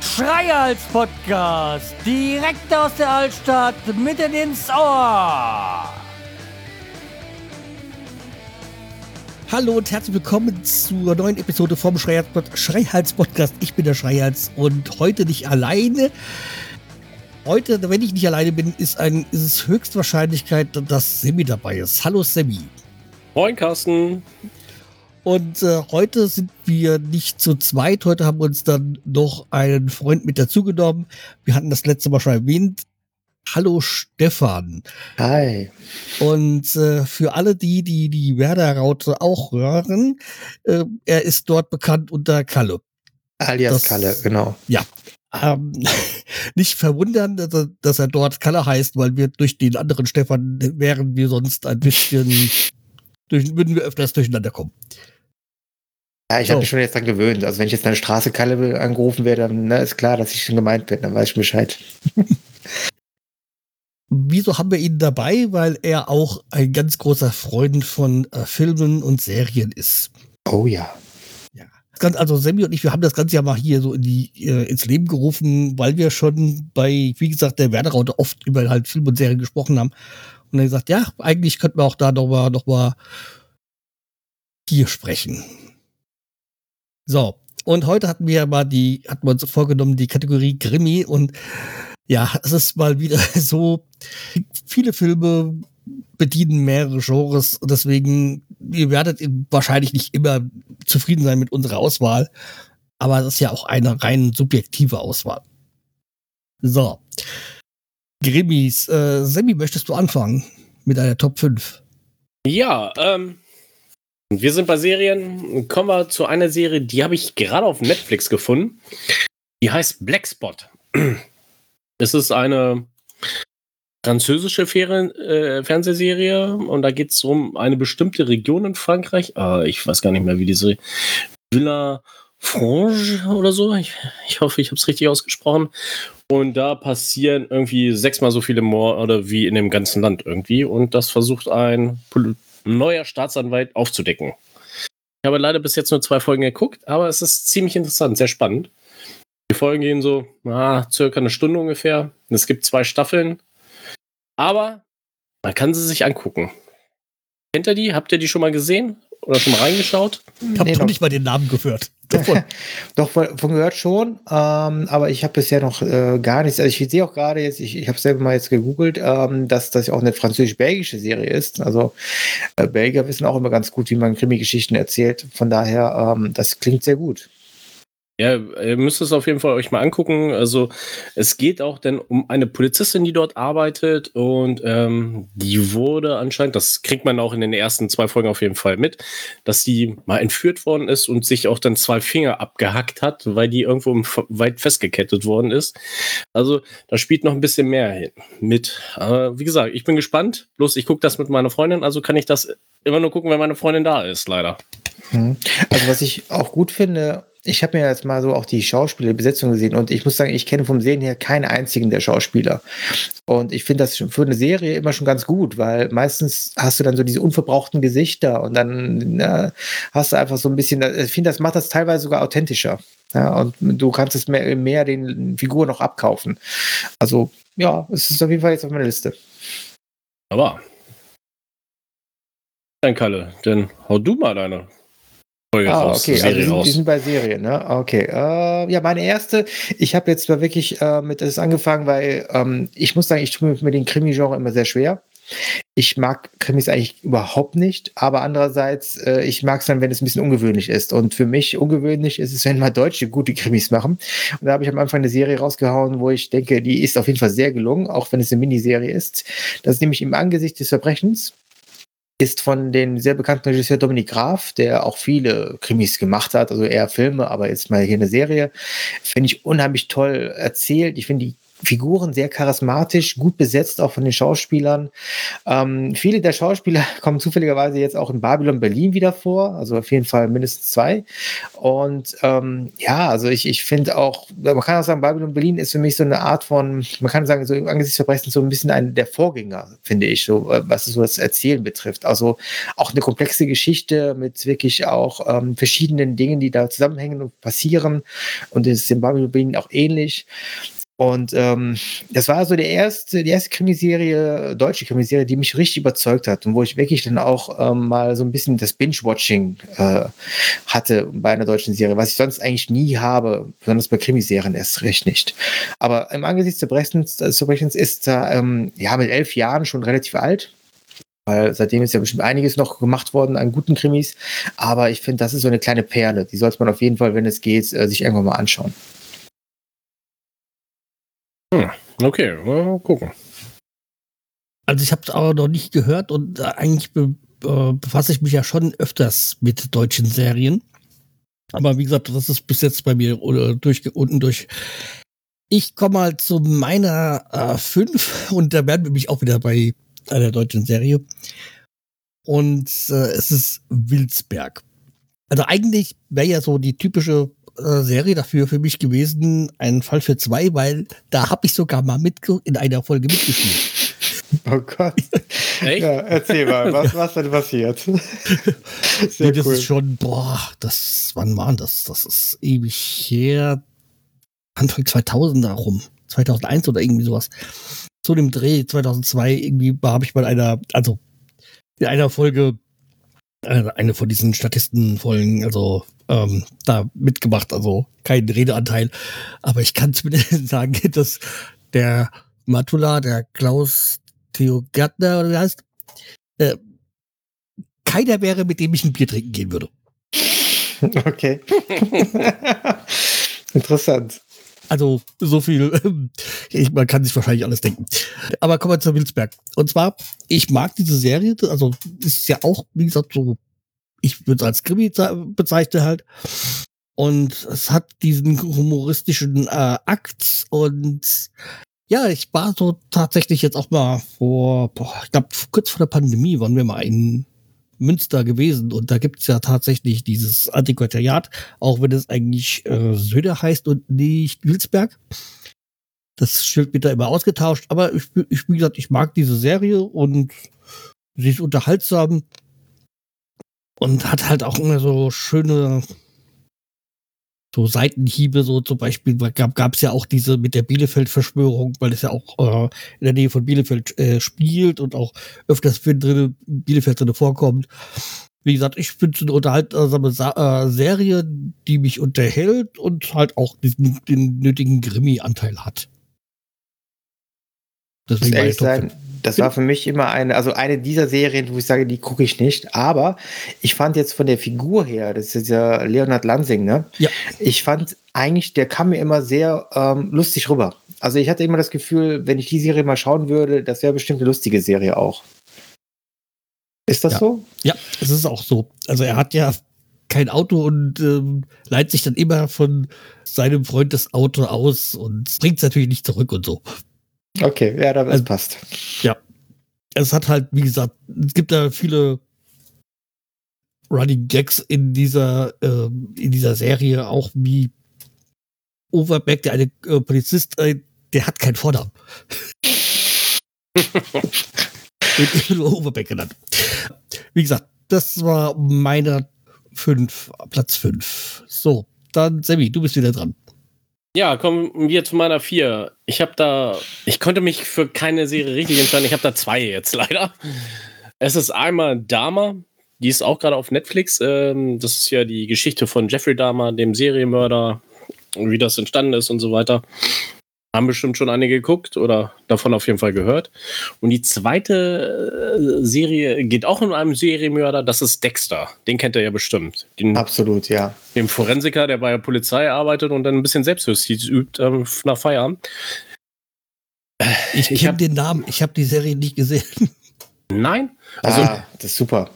Schreihals Podcast, direkt aus der Altstadt, mitten ins Ohr. Hallo und herzlich willkommen zur neuen Episode vom Schreihals Podcast. Ich bin der Schreihals und heute nicht alleine. Heute, wenn ich nicht alleine bin, ist, ein, ist es Höchstwahrscheinlichkeit, dass Semi dabei ist. Hallo Semi. Moin Carsten. Und äh, heute sind wir nicht zu zweit. Heute haben wir uns dann noch einen Freund mit dazugenommen. Wir hatten das letzte Mal schon erwähnt. Hallo Stefan. Hi. Und äh, für alle die, die die Werder-Raute auch hören, äh, er ist dort bekannt unter Kalle. Alias das, Kalle, genau. Ja. Ähm, nicht verwundern, dass er, dass er dort Kalle heißt, weil wir durch den anderen Stefan wären wir sonst ein bisschen, durch, würden wir öfters durcheinander kommen. Ja, ich so. habe mich schon jetzt dran gewöhnt. Also wenn ich jetzt eine Straße Kalle angerufen werde, dann ne, ist klar, dass ich schon gemeint bin, dann weiß ich Bescheid. Wieso haben wir ihn dabei? Weil er auch ein ganz großer Freund von äh, Filmen und Serien ist. Oh ja. Ja. Also Sammy und ich, wir haben das Ganze ja mal hier so in die, äh, ins Leben gerufen, weil wir schon bei, wie gesagt, der Werderaute oft über halt Film und Serien gesprochen haben. Und er gesagt, ja, eigentlich könnten wir auch da noch mal, noch mal hier sprechen. So, und heute hatten wir mal die, hatten wir uns vorgenommen, die Kategorie Krimi und ja, es ist mal wieder so, viele Filme bedienen mehrere Genres, deswegen, ihr werdet wahrscheinlich nicht immer zufrieden sein mit unserer Auswahl, aber es ist ja auch eine rein subjektive Auswahl. So. Grimmis, äh, Sammy, möchtest du anfangen mit einer Top 5? Ja, ähm, wir sind bei Serien. Kommen wir zu einer Serie, die habe ich gerade auf Netflix gefunden. Die heißt Blackspot. Es ist eine französische Ferien, äh, Fernsehserie und da geht es um eine bestimmte Region in Frankreich. Äh, ich weiß gar nicht mehr, wie diese Villa Frange oder so. Ich, ich hoffe, ich habe es richtig ausgesprochen. Und da passieren irgendwie sechsmal so viele Morde wie in dem ganzen Land irgendwie. Und das versucht ein neuer Staatsanwalt aufzudecken. Ich habe leider bis jetzt nur zwei Folgen geguckt, aber es ist ziemlich interessant, sehr spannend. Die Folgen gehen so, ah, circa eine Stunde ungefähr. Es gibt zwei Staffeln. Aber man kann sie sich angucken. Kennt ihr die? Habt ihr die schon mal gesehen? Oder schon mal reingeschaut? Ich habe nee, noch nicht mal den Namen gehört. Doch, von, von gehört schon, ähm, aber ich habe bisher noch äh, gar nichts. Also ich sehe auch gerade jetzt, ich, ich habe selber mal jetzt gegoogelt, ähm, dass das auch eine französisch-belgische Serie ist. Also äh, Belgier wissen auch immer ganz gut, wie man Krimi-Geschichten erzählt. Von daher, ähm, das klingt sehr gut. Ja, ihr müsst es auf jeden Fall euch mal angucken. Also es geht auch denn um eine Polizistin, die dort arbeitet und ähm, die wurde anscheinend, das kriegt man auch in den ersten zwei Folgen auf jeden Fall mit, dass die mal entführt worden ist und sich auch dann zwei Finger abgehackt hat, weil die irgendwo weit festgekettet worden ist. Also da spielt noch ein bisschen mehr mit. Aber wie gesagt, ich bin gespannt. Bloß ich gucke das mit meiner Freundin, also kann ich das immer nur gucken, wenn meine Freundin da ist, leider. Mhm. Also was ich auch gut finde, ich habe mir jetzt mal so auch die Schauspielerbesetzung gesehen und ich muss sagen, ich kenne vom Sehen her keinen einzigen der Schauspieler. Und ich finde das für eine Serie immer schon ganz gut, weil meistens hast du dann so diese unverbrauchten Gesichter und dann na, hast du einfach so ein bisschen, ich finde, das macht das teilweise sogar authentischer. Ja, und du kannst es mehr, mehr den Figuren noch abkaufen. Also, ja, es ist auf jeden Fall jetzt auf meiner Liste. Aber. Dann Kalle, dann hau du mal deine Folge ah, raus. Okay, also die sind, die sind, bei Serien, ne? Okay. Äh, ja, meine erste, ich habe jetzt mal wirklich äh, mit das angefangen, weil ähm, ich muss sagen, ich tue mir mit dem Krimi-Genre immer sehr schwer. Ich mag Krimis eigentlich überhaupt nicht, aber andererseits, äh, ich mag es dann, wenn es ein bisschen ungewöhnlich ist. Und für mich ungewöhnlich ist es, wenn mal Deutsche gute Krimis machen. Und da habe ich am Anfang eine Serie rausgehauen, wo ich denke, die ist auf jeden Fall sehr gelungen, auch wenn es eine Miniserie ist. Das ist nämlich im Angesicht des Verbrechens ist von dem sehr bekannten Regisseur Dominik Graf, der auch viele Krimis gemacht hat, also eher Filme, aber jetzt mal hier eine Serie. Finde ich unheimlich toll erzählt. Ich finde die Figuren sehr charismatisch, gut besetzt, auch von den Schauspielern. Ähm, viele der Schauspieler kommen zufälligerweise jetzt auch in Babylon Berlin wieder vor, also auf jeden Fall mindestens zwei. Und ähm, ja, also ich, ich finde auch, man kann auch sagen, Babylon Berlin ist für mich so eine Art von, man kann sagen, so angesichts Verbrechen so ein bisschen ein der Vorgänger, finde ich, so äh, was so das Erzählen betrifft. Also auch eine komplexe Geschichte mit wirklich auch ähm, verschiedenen Dingen, die da zusammenhängen und passieren. Und es ist in Babylon Berlin auch ähnlich. Und ähm, das war so der erste, die erste Krimiserie, deutsche Krimiserie, die mich richtig überzeugt hat und wo ich wirklich dann auch ähm, mal so ein bisschen das Binge-Watching äh, hatte bei einer deutschen Serie, was ich sonst eigentlich nie habe, besonders bei Krimiserien erst recht nicht. Aber im Angesicht des Verbrechens ist er ähm, ja mit elf Jahren schon relativ alt. Weil seitdem ist ja bestimmt einiges noch gemacht worden an guten Krimis. Aber ich finde, das ist so eine kleine Perle. Die sollte man auf jeden Fall, wenn es geht, äh, sich irgendwann mal anschauen. Hm, okay, mal gucken. Also ich habe es aber noch nicht gehört und äh, eigentlich be äh, befasse ich mich ja schon öfters mit deutschen Serien. Aber wie gesagt, das ist bis jetzt bei mir oder durch, unten durch. Ich komme mal zu meiner 5 äh, und da werden wir mich auch wieder bei einer deutschen Serie. Und äh, es ist Wilsberg. Also eigentlich wäre ja so die typische äh, Serie dafür für mich gewesen, ein Fall für zwei, weil da habe ich sogar mal mit in einer Folge mitgespielt. Oh Gott. Echt? Ja, erzähl mal, was, was denn passiert? Sehr ja, das cool. ist schon, boah, das, wann war das? Das ist ewig her. Anfang 2000er rum. 2001 oder irgendwie sowas. Zu dem Dreh 2002 irgendwie habe ich mal einer, also in einer Folge eine von diesen Statistenfolgen, also ähm, da mitgemacht, also kein Redeanteil. Aber ich kann zumindest sagen, dass der Matula, der Klaus Theo Gärtner oder wie heißt, äh, keiner wäre, mit dem ich ein Bier trinken gehen würde. Okay. Interessant. Also so viel, ich, man kann sich wahrscheinlich alles denken. Aber kommen wir zu Wilsberg. Und zwar, ich mag diese Serie, also ist ja auch, wie gesagt, so, ich würde es als Krimi bezeichnen halt. Und es hat diesen humoristischen äh, Akt und ja, ich war so tatsächlich jetzt auch mal vor, boah, ich glaube, kurz vor der Pandemie waren wir mal in Münster gewesen und da gibt's ja tatsächlich dieses Antiquariat, auch wenn es eigentlich äh, Söder heißt und nicht Wilsberg. Das Schild wird da immer ausgetauscht, aber ich, ich, wie gesagt, ich mag diese Serie und sie ist unterhaltsam und hat halt auch immer so schöne so Seitenhiebe, so zum Beispiel gab es ja auch diese mit der Bielefeld-Verschwörung, weil es ja auch äh, in der Nähe von Bielefeld äh, spielt und auch öfters für drin, Bielefeld drin vorkommt. Wie gesagt, ich finde es eine unterhaltsame Sa äh, Serie, die mich unterhält und halt auch diesen, den nötigen Grimmy-Anteil hat. Deswegen ehrlich sein, das war für mich immer eine, also eine dieser Serien, wo ich sage, die gucke ich nicht. Aber ich fand jetzt von der Figur her, das ist ja Leonard Lansing, ne? Ja. Ich fand eigentlich, der kam mir immer sehr ähm, lustig rüber. Also ich hatte immer das Gefühl, wenn ich die Serie mal schauen würde, das wäre bestimmt eine lustige Serie auch. Ist das ja. so? Ja, es ist auch so. Also er hat ja kein Auto und ähm, leiht sich dann immer von seinem Freund das Auto aus und bringt es natürlich nicht zurück und so. Okay, ja, das also, passt. Ja. Es hat halt, wie gesagt, es gibt da viele Running Gags in dieser, äh, in dieser Serie, auch wie Overbeck, der eine äh, Polizist, äh, der hat keinen Vornamen. Wird nur Overbeck genannt. Wie gesagt, das war meine fünf, Platz 5. So, dann Sammy, du bist wieder dran. Ja, kommen wir zu meiner vier. Ich habe da, ich konnte mich für keine Serie richtig entscheiden. Ich habe da zwei jetzt leider. Es ist einmal Dama, die ist auch gerade auf Netflix. Ähm, das ist ja die Geschichte von Jeffrey Dahmer, dem Serienmörder, wie das entstanden ist und so weiter. Haben bestimmt schon einige geguckt oder davon auf jeden Fall gehört. Und die zweite äh, Serie geht auch um einen Serienmörder, das ist Dexter. Den kennt er ja bestimmt. Den, Absolut, ja. Den Forensiker, der bei der Polizei arbeitet und dann ein bisschen Selbstjustiz übt ähm, nach Feierabend. Ich, ich kenne den Namen, ich habe die Serie nicht gesehen. Nein? Also, ah, das ist super.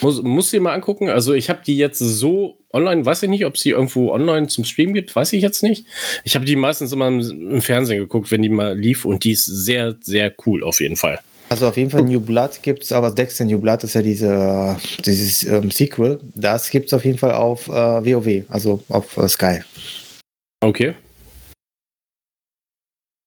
Muss, muss sie mal angucken. Also, ich habe die jetzt so online, weiß ich nicht, ob sie irgendwo online zum Stream gibt, weiß ich jetzt nicht. Ich habe die meistens immer im, im, Fernsehen geguckt, wenn die mal lief und die ist sehr, sehr cool auf jeden Fall. Also auf jeden Fall New Blood gibt es, aber Dexter New Blood ist ja diese, dieses ähm, Sequel. Das gibt es auf jeden Fall auf äh, WoW, also auf äh, Sky. Okay.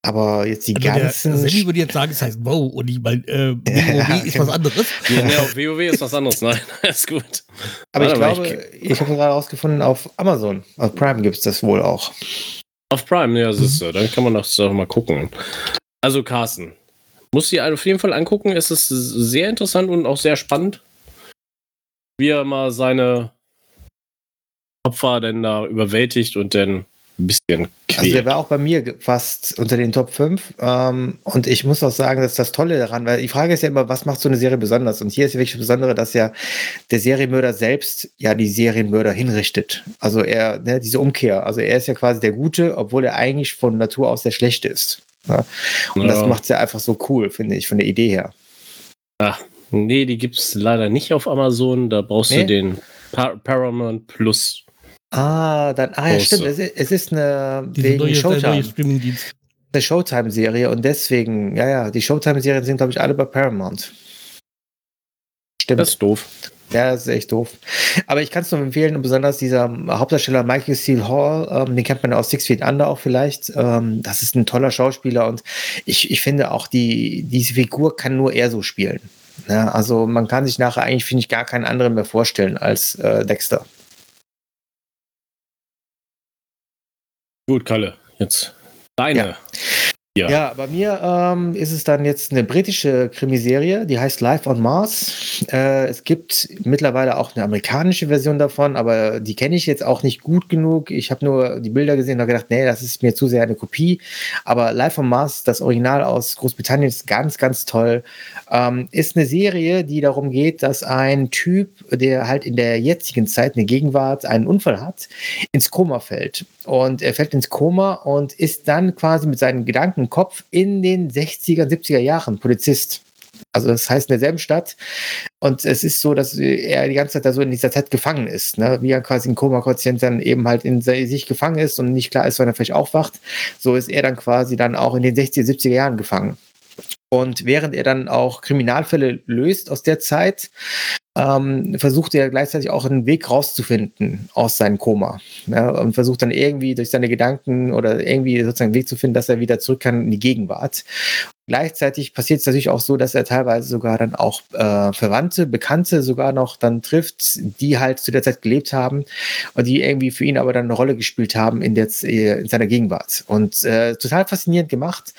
Aber jetzt die also ganzen. Sammy würde jetzt sagen, es heißt WoW und ich meine, äh, WoW ja, ist was anderes. Ja, nee, auf WoW ist was anderes. Nein, ist gut. Aber Warte, ich glaube, ich, ich habe gerade herausgefunden, auf Amazon, auf Prime gibt es das wohl auch. Auf Prime, ja, siehst du, dann kann man das doch mal gucken. Also, Carsten, muss sie auf jeden Fall angucken. Es ist sehr interessant und auch sehr spannend, wie er mal seine Opfer denn da überwältigt und dann ein bisschen quält. Also der war auch bei mir fast unter den Top 5. Ähm, und ich muss auch sagen, dass das Tolle daran, weil die Frage ist ja immer, was macht so eine Serie besonders? Und hier ist ja wirklich das Besondere, dass ja der Serienmörder selbst ja die Serienmörder hinrichtet. Also er, ne, diese Umkehr. Also er ist ja quasi der Gute, obwohl er eigentlich von Natur aus der Schlechte ist. Ja? Und ja. das macht es ja einfach so cool, finde ich, von der Idee her. Ach, nee, die gibt es leider nicht auf Amazon. Da brauchst nee? du den Par Paramount Plus Ah, dann, ah ja, stimmt. Es ist, es ist eine wegen neue, Showtime. Neue eine Showtime-Serie und deswegen, ja, ja, die Showtime-Serien sind, glaube ich, alle bei Paramount. Stimmt. Das ist doof. Ja, das ist echt doof. Aber ich kann es nur empfehlen, und besonders dieser Hauptdarsteller Michael Steele Hall, ähm, den kennt man aus Six Feet Under auch vielleicht. Ähm, das ist ein toller Schauspieler und ich, ich finde auch, die, diese Figur kann nur er so spielen. Ja, also man kann sich nachher eigentlich, finde ich, gar keinen anderen mehr vorstellen als äh, Dexter. Gut, Kalle, jetzt deine. Ja. Ja. ja, bei mir ähm, ist es dann jetzt eine britische Krimiserie, die heißt Life on Mars. Äh, es gibt mittlerweile auch eine amerikanische Version davon, aber die kenne ich jetzt auch nicht gut genug. Ich habe nur die Bilder gesehen und gedacht, nee, das ist mir zu sehr eine Kopie. Aber Life on Mars, das Original aus Großbritannien, ist ganz, ganz toll. Ähm, ist eine Serie, die darum geht, dass ein Typ, der halt in der jetzigen Zeit, in der Gegenwart, einen Unfall hat, ins Koma fällt. Und er fällt ins Koma und ist dann quasi mit seinen Gedanken Kopf in den 60er, 70er Jahren Polizist. Also das heißt in derselben Stadt. Und es ist so, dass er die ganze Zeit da so in dieser Zeit gefangen ist. Ne? Wie er quasi ein Koma-Quotient dann eben halt in sich gefangen ist und nicht klar ist, wann er vielleicht aufwacht. So ist er dann quasi dann auch in den 60er, 70er Jahren gefangen. Und während er dann auch Kriminalfälle löst aus der Zeit, ähm, versucht er gleichzeitig auch einen Weg rauszufinden aus seinem Koma. Ja, und versucht dann irgendwie durch seine Gedanken oder irgendwie sozusagen einen Weg zu finden, dass er wieder zurück kann in die Gegenwart. Gleichzeitig passiert es natürlich auch so, dass er teilweise sogar dann auch äh, Verwandte, Bekannte sogar noch dann trifft, die halt zu der Zeit gelebt haben und die irgendwie für ihn aber dann eine Rolle gespielt haben in, der, in seiner Gegenwart. Und äh, total faszinierend gemacht.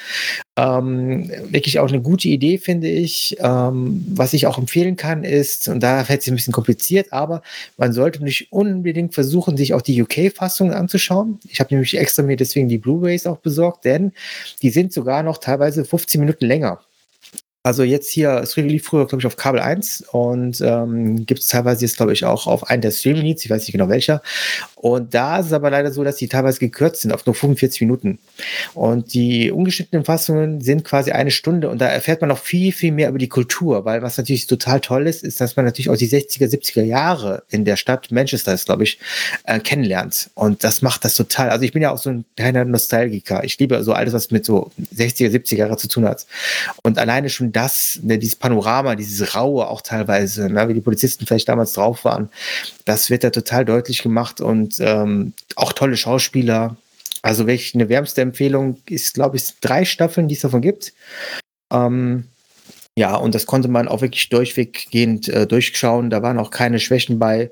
Ähm, wirklich auch eine gute Idee, finde ich. Ähm, was ich auch empfehlen kann, ist, und da fällt es ein bisschen kompliziert, aber man sollte nicht unbedingt versuchen, sich auch die UK-Fassung anzuschauen. Ich habe nämlich extra mir deswegen die Blu-rays auch besorgt, denn die sind sogar noch teilweise 15 Minuten länger. Also jetzt hier, es lief früher, glaube ich, auf Kabel 1 und ähm, gibt es teilweise jetzt, glaube ich, auch auf einen der Streaming-Needs, ich weiß nicht genau welcher. Und da ist es aber leider so, dass die teilweise gekürzt sind auf nur 45 Minuten. Und die ungeschnittenen Fassungen sind quasi eine Stunde und da erfährt man noch viel, viel mehr über die Kultur, weil was natürlich total toll ist, ist, dass man natürlich auch die 60er, 70er Jahre in der Stadt Manchester ist, glaube ich, äh, kennenlernt. Und das macht das total. Also ich bin ja auch so ein kleiner Nostalgiker. Ich liebe so alles, was mit so 60er, 70er Jahre zu tun hat. Und alleine schon das, ne, dieses Panorama, dieses Raue auch teilweise, ne, wie die Polizisten vielleicht damals drauf waren, das wird da total deutlich gemacht und ähm, auch tolle Schauspieler. Also wirklich eine wärmste Empfehlung ist, glaube ich, drei Staffeln, die es davon gibt. Ähm, ja, und das konnte man auch wirklich durchweggehend äh, durchschauen. Da waren auch keine Schwächen bei.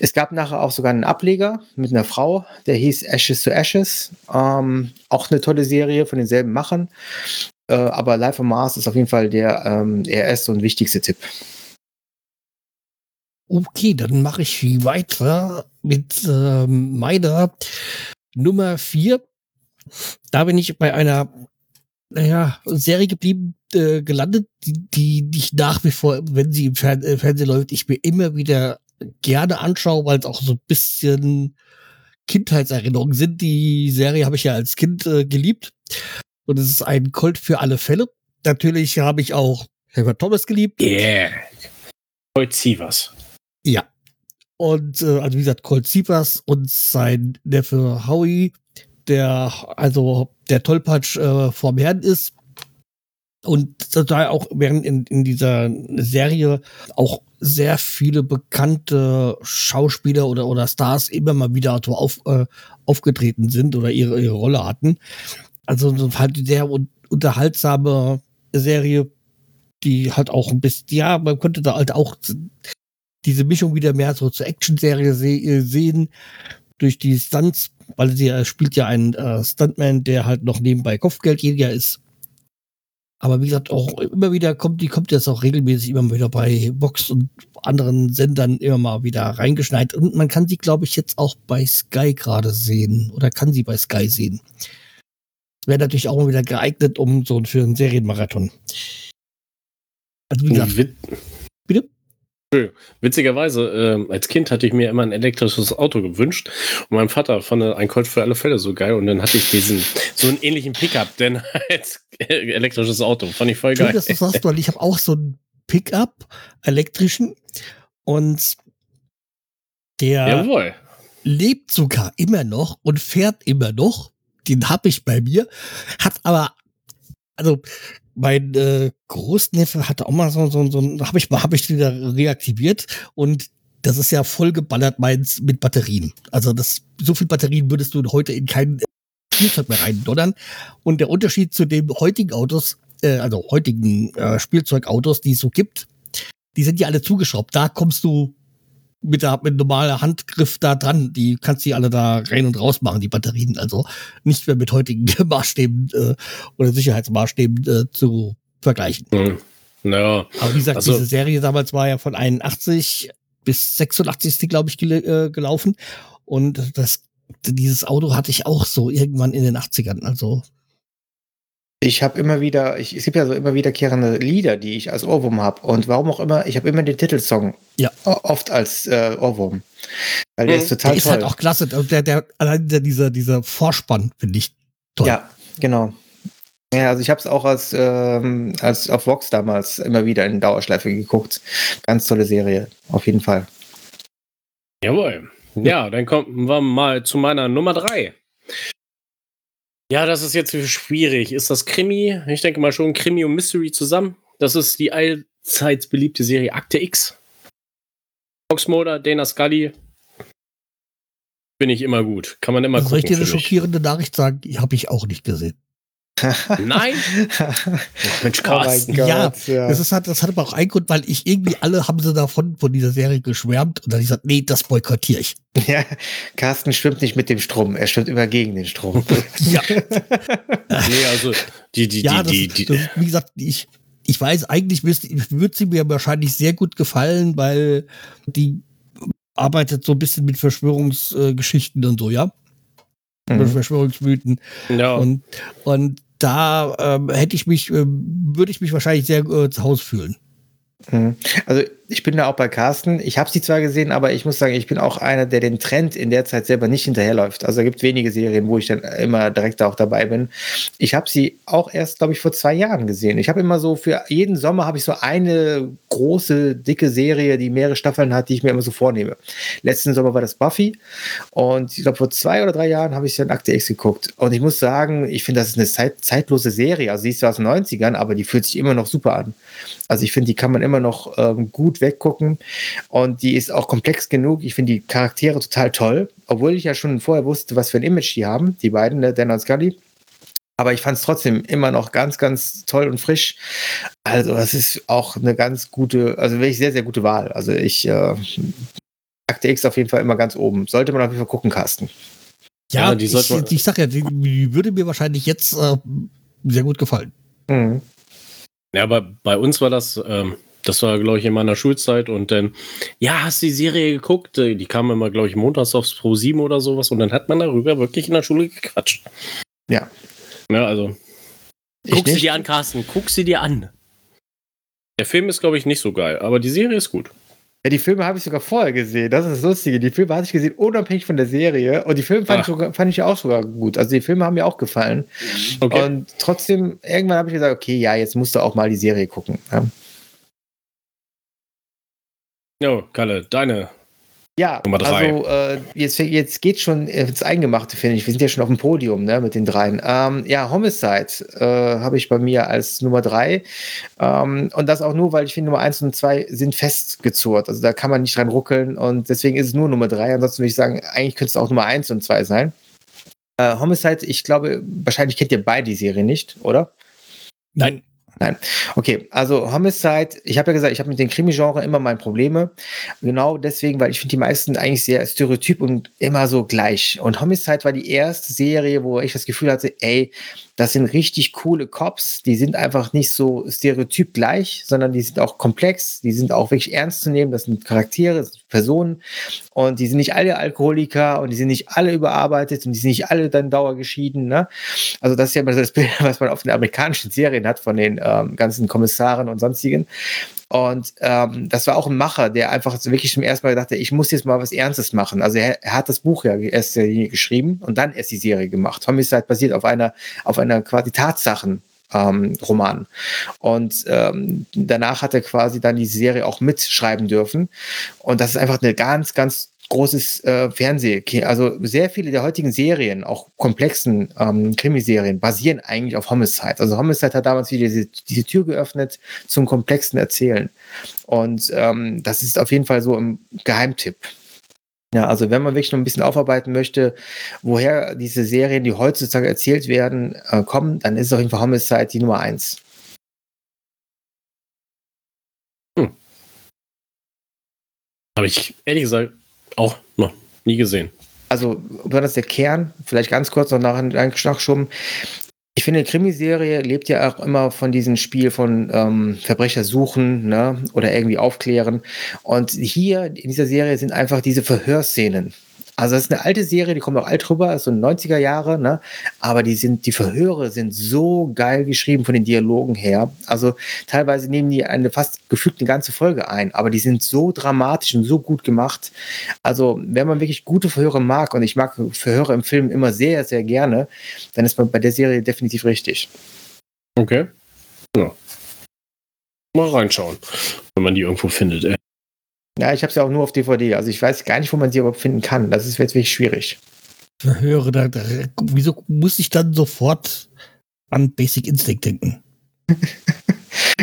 Es gab nachher auch sogar einen Ableger mit einer Frau, der hieß Ashes to Ashes. Ähm, auch eine tolle Serie von denselben Machern. Äh, aber Life on Mars ist auf jeden Fall der, ähm, erste und wichtigste Tipp. Okay, dann mache ich weiter mit ähm, meiner Nummer 4. Da bin ich bei einer naja, Serie geblieben, äh, gelandet, die, die, die ich nach wie vor, wenn sie im Fern äh, Fernsehen läuft, ich mir immer wieder gerne anschaue, weil es auch so ein bisschen Kindheitserinnerungen sind. Die Serie habe ich ja als Kind äh, geliebt. Und es ist ein Colt für alle Fälle. Natürlich habe ich auch wird Thomas geliebt. Yeah. Colt Sievers. Ja. Und äh, also wie gesagt, Colt Sievers und sein Neffe Howie, der also der Tollpatsch äh, vorm Herrn ist. Und da auch während in, in dieser Serie auch sehr viele bekannte Schauspieler oder, oder Stars immer mal wieder auf, äh, aufgetreten sind oder ihre, ihre Rolle hatten. Also halt sehr un unterhaltsame Serie, die halt auch ein bisschen, ja, man könnte da halt auch diese Mischung wieder mehr so zur Action-Serie se äh, sehen durch die Stunts, weil sie spielt ja einen äh, Stuntman, der halt noch nebenbei Kopfgeldjäger ist. Aber wie gesagt, auch immer wieder kommt, die kommt jetzt auch regelmäßig immer wieder bei Vox und anderen Sendern immer mal wieder reingeschneit. Und man kann sie, glaube ich, jetzt auch bei Sky gerade sehen. Oder kann sie bei Sky sehen. Wäre natürlich auch wieder geeignet, um so für einen Serienmarathon. Also wie gesagt. Bitte? Witzigerweise, äh, als Kind hatte ich mir immer ein elektrisches Auto gewünscht und mein Vater fand ein Colt für alle Fälle so geil und dann hatte ich diesen, so einen ähnlichen Pickup, denn als elektrisches Auto, fand ich voll geil. Schön, dass du sagst, weil ich habe auch so einen Pickup, elektrischen und der Jawohl. lebt sogar immer noch und fährt immer noch. Den habe ich bei mir, hat aber, also mein äh, Großneffe hatte auch mal so, so, so habe ich, hab ich wieder reaktiviert und das ist ja voll geballert meins mit Batterien. Also das, so viel Batterien würdest du heute in kein Spielzeug mehr reindonnern. Und der Unterschied zu den heutigen Autos, äh, also heutigen äh, Spielzeugautos, die es so gibt, die sind ja alle zugeschraubt. Da kommst du mit der mit normaler Handgriff da dran. Die kannst du alle da rein und raus machen, die Batterien. Also nicht mehr mit heutigen Maßstäben äh, oder Sicherheitsmaßstäben äh, zu vergleichen. Hm. Naja, Aber wie gesagt, also, diese Serie damals war ja von 81 bis 86, glaube ich, gel äh, gelaufen. Und das, dieses Auto hatte ich auch so irgendwann in den 80ern. Also ich habe immer wieder, ich, es gibt ja so immer wiederkehrende Lieder, die ich als Ohrwurm habe. Und warum auch immer, ich habe immer den Titelsong ja. oft als äh, Ohrwurm. Weil der mhm. ist total der toll. ist halt auch klasse. Der, der, allein der, dieser, dieser Vorspann finde ich toll. Ja, genau. Ja, also ich habe es auch als, ähm, als auf Vox damals immer wieder in Dauerschleife geguckt. Ganz tolle Serie, auf jeden Fall. Jawohl. Ja, dann kommen wir mal zu meiner Nummer drei. Ja, das ist jetzt schwierig. Ist das Krimi? Ich denke mal schon Krimi und Mystery zusammen. Das ist die allseits beliebte Serie Akte X. Fox Mulder, Dana Scully. Bin ich immer gut. Kann man immer also gucken. Soll ich dir eine schockierende Nachricht sagen? Die habe ich auch nicht gesehen. Nein? Mensch, Carsten. Oh ja, ja, Das, ist halt, das hat aber auch einen Grund, weil ich irgendwie alle haben sie davon von dieser Serie geschwärmt und dann habe ich gesagt, nee, das boykottiere ich. Ja, Carsten schwimmt nicht mit dem Strom, er schwimmt immer gegen den Strom. ja. nee, also die, die, ja, die, das, die, das, wie gesagt, ich, ich weiß, eigentlich würde sie mir wahrscheinlich sehr gut gefallen, weil die arbeitet so ein bisschen mit Verschwörungsgeschichten und so, ja. Mhm. Verschwörungsmythen. Ja. Und, und da ähm, hätte ich mich, äh, würde ich mich wahrscheinlich sehr äh, zu Hause fühlen. Mhm. Also ich bin da auch bei Carsten. Ich habe sie zwar gesehen, aber ich muss sagen, ich bin auch einer, der den Trend in der Zeit selber nicht hinterherläuft. Also es gibt wenige Serien, wo ich dann immer direkt auch dabei bin. Ich habe sie auch erst, glaube ich, vor zwei Jahren gesehen. Ich habe immer so für jeden Sommer habe ich so eine große, dicke Serie, die mehrere Staffeln hat, die ich mir immer so vornehme. Letzten Sommer war das Buffy und ich glaube, vor zwei oder drei Jahren habe ich in Akte X geguckt. Und ich muss sagen, ich finde, das ist eine Zeit, zeitlose Serie. Also sie ist zwar aus den 90ern, aber die fühlt sich immer noch super an. Also ich finde, die kann man immer noch ähm, gut weggucken. Und die ist auch komplex genug. Ich finde die Charaktere total toll, obwohl ich ja schon vorher wusste, was für ein Image die haben, die beiden, ne, Dan und Scully. Aber ich fand es trotzdem immer noch ganz, ganz toll und frisch. Also, das ist auch eine ganz gute, also wirklich sehr, sehr gute Wahl. Also, ich, äh, Akte X auf jeden Fall immer ganz oben. Sollte man auf jeden Fall gucken, Carsten. Ja, ja die ich, ich sag ja, die, die, würde mir wahrscheinlich jetzt äh, sehr gut gefallen. Mhm. Ja, aber bei uns war das, ähm, das war, glaube ich, in meiner Schulzeit und dann, ja, hast du die Serie geguckt? Äh, die kam immer, glaube ich, montags aufs Pro 7 oder sowas und dann hat man darüber wirklich in der Schule gequatscht. Ja. Ja, also. Ich guck nicht. sie dir an, Carsten, guck sie dir an. Der Film ist, glaube ich, nicht so geil, aber die Serie ist gut. Ja, die Filme habe ich sogar vorher gesehen. Das ist das Lustige. Die Filme hatte ich gesehen, unabhängig von der Serie. Und die Filme fand, ich, sogar, fand ich auch sogar gut. Also die Filme haben mir auch gefallen. Okay. Und trotzdem, irgendwann habe ich gesagt, okay, ja, jetzt musst du auch mal die Serie gucken. Ja. Jo, Kalle, deine ja, Nummer drei. also äh, jetzt, jetzt geht schon ins Eingemachte, finde ich. Wir sind ja schon auf dem Podium ne, mit den dreien. Ähm, ja, Homicide äh, habe ich bei mir als Nummer drei. Ähm, und das auch nur, weil ich finde, Nummer eins und zwei sind festgezurrt. Also da kann man nicht dran ruckeln und deswegen ist es nur Nummer drei. Ansonsten würde ich sagen, eigentlich könnte es auch Nummer eins und zwei sein. Äh, Homicide, ich glaube, wahrscheinlich kennt ihr beide die Serie nicht, oder? Nein. Nein. Okay, also Homicide, ich habe ja gesagt, ich habe mit dem Krimi-Genre immer meine Probleme. Genau deswegen, weil ich finde die meisten eigentlich sehr stereotyp und immer so gleich. Und Homicide war die erste Serie, wo ich das Gefühl hatte, ey, das sind richtig coole Cops. Die sind einfach nicht so stereotyp gleich, sondern die sind auch komplex. Die sind auch wirklich ernst zu nehmen. Das sind Charaktere, das sind Personen. Und die sind nicht alle Alkoholiker und die sind nicht alle überarbeitet und die sind nicht alle dann dauergeschieden. Ne? Also das ist ja immer so das Bild, was man auf den amerikanischen Serien hat von den ähm, ganzen Kommissaren und sonstigen. Und ähm, das war auch ein Macher, der einfach wirklich zum ersten Mal dachte, ich muss jetzt mal was Ernstes machen. Also er, er hat das Buch ja erst geschrieben und dann erst die Serie gemacht. Homicide basiert auf einer, auf einer quasi Tatsachen. Ähm, Roman. Und ähm, danach hat er quasi dann die Serie auch mitschreiben dürfen. Und das ist einfach eine ganz, ganz großes äh, Fernseh. Also sehr viele der heutigen Serien, auch komplexen ähm, Krimiserien, basieren eigentlich auf Homicide. Also Homicide hat damals wieder diese, diese Tür geöffnet zum komplexen Erzählen. Und ähm, das ist auf jeden Fall so ein Geheimtipp. Ja, also wenn man wirklich noch ein bisschen aufarbeiten möchte, woher diese Serien, die heutzutage erzählt werden, äh, kommen, dann ist auf jeden Fall Homicide die Nummer eins. Hm. Habe ich ehrlich gesagt auch noch nie gesehen. Also, besonders der Kern, vielleicht ganz kurz noch nach, nachschoben. Ich finde, Krimiserie lebt ja auch immer von diesem Spiel von ähm, Verbrecher suchen ne, oder irgendwie aufklären. Und hier in dieser Serie sind einfach diese Verhörszenen. Also das ist eine alte Serie, die kommt auch alt rüber, so 90er Jahre, ne? Aber die sind, die Verhöre sind so geil geschrieben von den Dialogen her. Also teilweise nehmen die eine fast gefühlt eine ganze Folge ein, aber die sind so dramatisch und so gut gemacht. Also wenn man wirklich gute Verhöre mag, und ich mag Verhöre im Film immer sehr, sehr gerne, dann ist man bei der Serie definitiv richtig. Okay. Ja. Mal reinschauen, wenn man die irgendwo findet. Ey. Ja, ich habe es ja auch nur auf DVD. Also ich weiß gar nicht, wo man sie überhaupt finden kann. Das ist jetzt wirklich schwierig. Höre da, da, wieso muss ich dann sofort an Basic Instinct denken?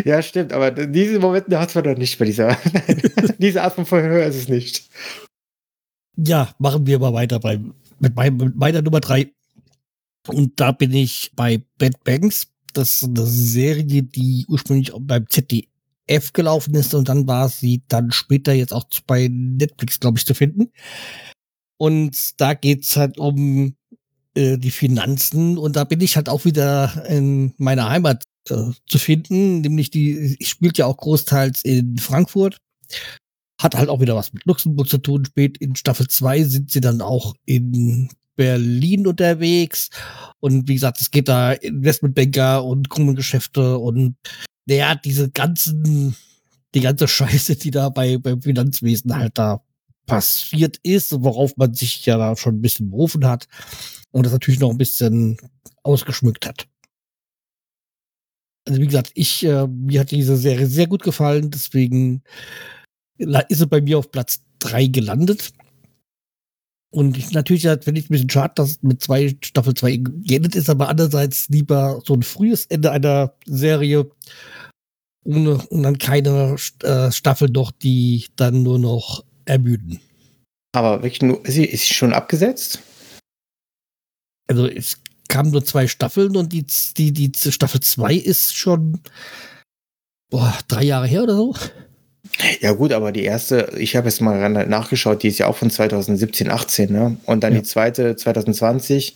ja, stimmt, aber diese Momente hat man doch nicht bei dieser. diese Art von Verhör ist es nicht. Ja, machen wir mal weiter bei, mit, mein, mit meiner Nummer drei. Und da bin ich bei Bad Banks. Das ist eine Serie, die ursprünglich beim ZDF F gelaufen ist und dann war sie dann später jetzt auch bei Netflix, glaube ich, zu finden. Und da geht's halt um äh, die Finanzen und da bin ich halt auch wieder in meiner Heimat äh, zu finden, nämlich die, ich spielt ja auch großteils in Frankfurt. Hat halt auch wieder was mit Luxemburg zu tun. Spät in Staffel 2 sind sie dann auch in Berlin unterwegs. Und wie gesagt, es geht da Investmentbanker und Krummengeschäfte und naja, diese ganzen, die ganze Scheiße, die da bei, beim Finanzwesen halt da passiert ist, worauf man sich ja da schon ein bisschen berufen hat und das natürlich noch ein bisschen ausgeschmückt hat. Also wie gesagt, ich, äh, mir hat diese Serie sehr gut gefallen, deswegen ist sie bei mir auf Platz drei gelandet. Und ich, natürlich finde ich ein bisschen schade, dass mit zwei Staffel 2 geendet ist, aber andererseits lieber so ein frühes Ende einer Serie ohne, und dann keine äh, Staffel doch, die dann nur noch ermüden. Aber wirklich nur, ist sie, ist sie schon abgesetzt? Also es kamen nur zwei Staffeln und die, die, die Staffel 2 ist schon boah, drei Jahre her oder so. Ja gut, aber die erste, ich habe jetzt mal nachgeschaut, die ist ja auch von 2017, 18, ne? Und dann ja. die zweite 2020.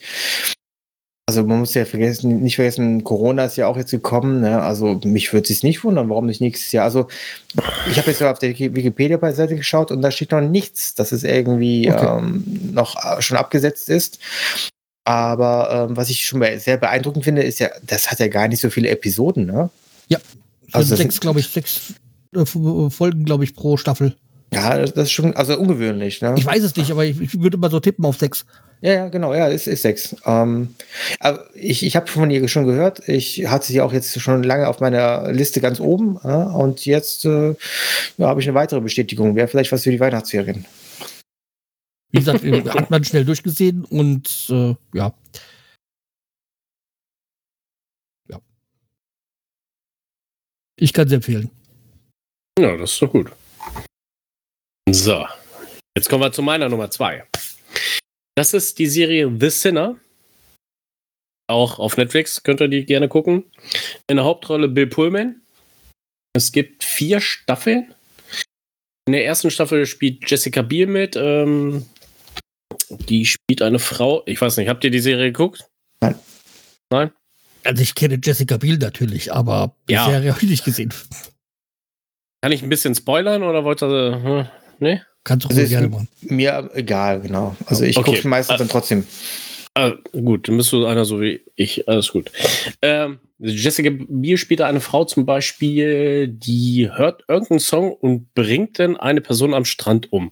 Also man muss ja vergessen, nicht vergessen, Corona ist ja auch jetzt gekommen. Ne? Also mich würde es nicht wundern, warum nicht nächstes Jahr. Also ich habe jetzt auf der Wikipedia-Seite geschaut und da steht noch nichts, dass es irgendwie okay. ähm, noch äh, schon abgesetzt ist. Aber ähm, was ich schon sehr beeindruckend finde, ist ja, das hat ja gar nicht so viele Episoden, ne? Ja. Also sechs, glaube ich, sechs Folgen, glaube ich, pro Staffel. Ja, das ist schon, also ungewöhnlich, ne? Ich weiß es nicht, aber ich, ich würde mal so tippen auf sechs. Ja, ja, genau, ja, ist, ist sechs. Ähm, aber ich, ich habe von ihr schon gehört. Ich hatte sie auch jetzt schon lange auf meiner Liste ganz oben. Äh, und jetzt äh, ja, habe ich eine weitere Bestätigung. Wäre vielleicht was für die Weihnachtsferien. Wie gesagt, hat man schnell durchgesehen und äh, ja. Ja. Ich kann sie empfehlen. Ja, das ist doch gut. So, jetzt kommen wir zu meiner Nummer zwei. Das ist die Serie The Sinner. Auch auf Netflix könnt ihr die gerne gucken. In der Hauptrolle Bill Pullman. Es gibt vier Staffeln. In der ersten Staffel spielt Jessica Biel mit. Ähm, die spielt eine Frau. Ich weiß nicht, habt ihr die Serie geguckt? Nein. Nein? Also ich kenne Jessica Biel natürlich, aber die ja. Serie habe ich nicht gesehen. Kann ich ein bisschen spoilern oder wollt ihr. Hm, nee? Kannst du also gerne machen. Mir egal, genau. Also ich okay. gucke meistens dann trotzdem. Ah, gut, dann bist du einer so wie ich. Alles gut. Ähm, Jessica Biel spielt eine Frau zum Beispiel, die hört irgendeinen Song und bringt dann eine Person am Strand um.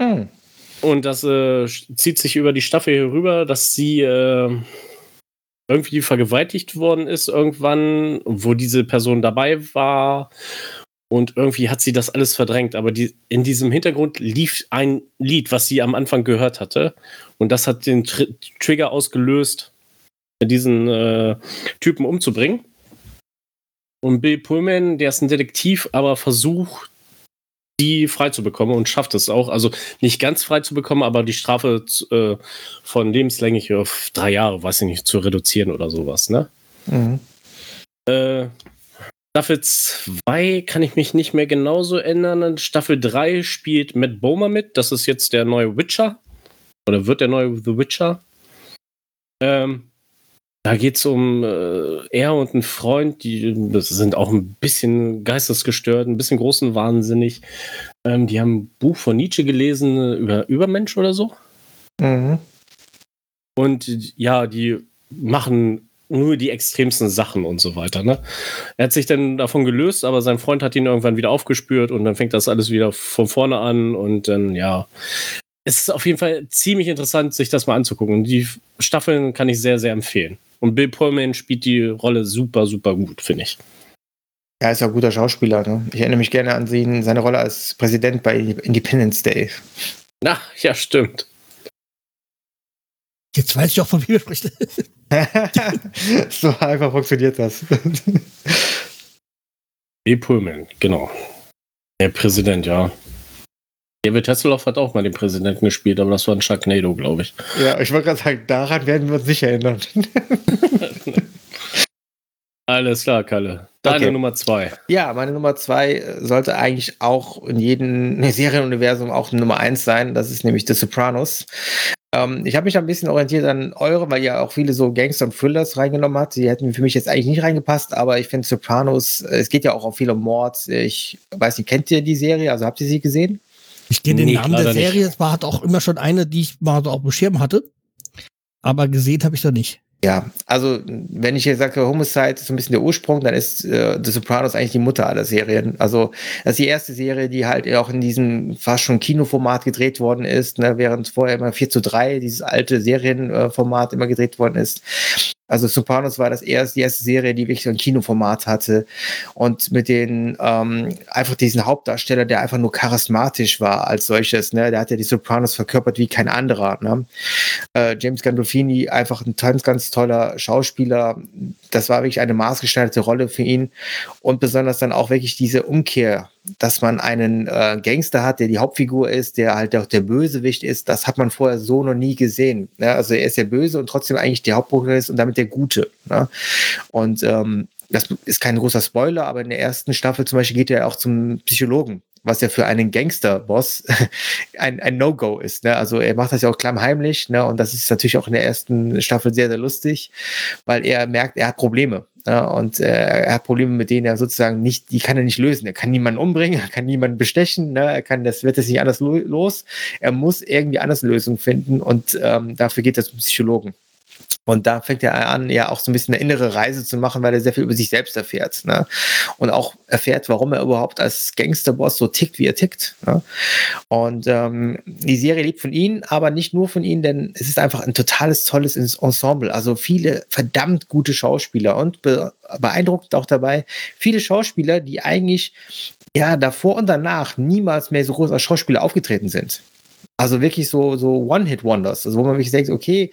Hm. Und das äh, zieht sich über die Staffel hier rüber, dass sie äh, irgendwie vergewaltigt worden ist irgendwann, wo diese Person dabei war und irgendwie hat sie das alles verdrängt. Aber die, in diesem Hintergrund lief ein Lied, was sie am Anfang gehört hatte. Und das hat den Tr Trigger ausgelöst, diesen äh, Typen umzubringen. Und Bill Pullman, der ist ein Detektiv, aber versucht, die frei zu bekommen und schafft es auch. Also nicht ganz frei zu bekommen, aber die Strafe äh, von lebenslänglich auf drei Jahre, weiß ich nicht, zu reduzieren oder sowas, ne? Mhm. Äh, Staffel 2 kann ich mich nicht mehr genauso ändern. Staffel 3 spielt Matt Bomer mit. Das ist jetzt der neue Witcher. Oder wird der neue The Witcher. Ähm, da geht es um äh, er und ein Freund, die sind auch ein bisschen geistesgestört, ein bisschen großen wahnsinnig. Ähm, die haben ein Buch von Nietzsche gelesen über Übermensch oder so. Mhm. Und ja, die machen nur die extremsten Sachen und so weiter. Ne? Er hat sich dann davon gelöst, aber sein Freund hat ihn irgendwann wieder aufgespürt und dann fängt das alles wieder von vorne an und dann, ja. Es ist auf jeden Fall ziemlich interessant, sich das mal anzugucken. Die Staffeln kann ich sehr, sehr empfehlen. Und Bill Pullman spielt die Rolle super, super gut, finde ich. Er ist auch ein guter Schauspieler. Ne? Ich erinnere mich gerne an ihn, seine Rolle als Präsident bei Independence Day. Ach, ja, stimmt. Jetzt weiß ich auch, von wem er spricht. so einfach funktioniert das. B. Pullman, genau. Der Präsident, ja. David Hasselhoff hat auch mal den Präsidenten gespielt, aber das war ein Sharknado, glaube ich. Ja, ich wollte gerade sagen, daran werden wir uns nicht erinnern. Alles klar, Kalle. Deine okay. Nummer zwei. Ja, meine Nummer zwei sollte eigentlich auch in jedem Serienuniversum auch Nummer eins sein. Das ist nämlich The Sopranos. Ähm, ich habe mich ein bisschen orientiert an eure, weil ihr auch viele so Gangster und Thrillers reingenommen habt. Die hätten für mich jetzt eigentlich nicht reingepasst, aber ich finde Sopranos, äh, es geht ja auch auf viel um Mord. Ich weiß nicht, kennt ihr die Serie? Also habt ihr sie gesehen? Ich kenne den nee, Namen der Serie. Es war halt auch immer schon eine, die ich mal so auf dem Schirm hatte. Aber gesehen habe ich da nicht. Ja, also wenn ich hier sage, Homicide ist so ein bisschen der Ursprung, dann ist äh, The Sopranos eigentlich die Mutter aller Serien. Also das ist die erste Serie, die halt auch in diesem fast schon Kinoformat gedreht worden ist, ne, während vorher immer 4 zu 3, dieses alte Serienformat immer gedreht worden ist. Also Sopranos war das erste, die erste Serie, die wirklich so ein Kinoformat hatte und mit den ähm, einfach diesen Hauptdarsteller, der einfach nur charismatisch war als solches. Ne? Der hat ja die Sopranos verkörpert wie kein anderer. Ne? Äh, James Gandolfini, einfach ein ganz, ganz toller Schauspieler. Das war wirklich eine maßgeschneiderte Rolle für ihn und besonders dann auch wirklich diese Umkehr dass man einen äh, Gangster hat, der die Hauptfigur ist, der halt auch der Bösewicht ist, das hat man vorher so noch nie gesehen. Ne? Also er ist der Böse und trotzdem eigentlich der Hauptprotagonist und damit der Gute. Ne? Und ähm, das ist kein großer Spoiler, aber in der ersten Staffel zum Beispiel geht er auch zum Psychologen, was ja für einen Gangster-Boss ein, ein No-Go ist. Ne? Also er macht das ja auch klammheimlich ne? und das ist natürlich auch in der ersten Staffel sehr, sehr lustig, weil er merkt, er hat Probleme. Ja, und äh, er hat Probleme, mit denen er sozusagen nicht, die kann er nicht lösen. Er kann niemanden umbringen, er kann niemanden bestechen, ne? er kann, das wird es nicht anders lo los. Er muss irgendwie anders Lösungen finden und ähm, dafür geht er zum Psychologen. Und da fängt er an, ja auch so ein bisschen eine innere Reise zu machen, weil er sehr viel über sich selbst erfährt. Ne? Und auch erfährt, warum er überhaupt als Gangsterboss so tickt, wie er tickt. Ne? Und ähm, die Serie lebt von ihm, aber nicht nur von ihm, denn es ist einfach ein totales, tolles Ensemble. Also viele verdammt gute Schauspieler und be beeindruckend auch dabei, viele Schauspieler, die eigentlich ja davor und danach niemals mehr so groß als Schauspieler aufgetreten sind. Also wirklich so, so One-Hit-Wonders, also wo man wirklich denkt, okay,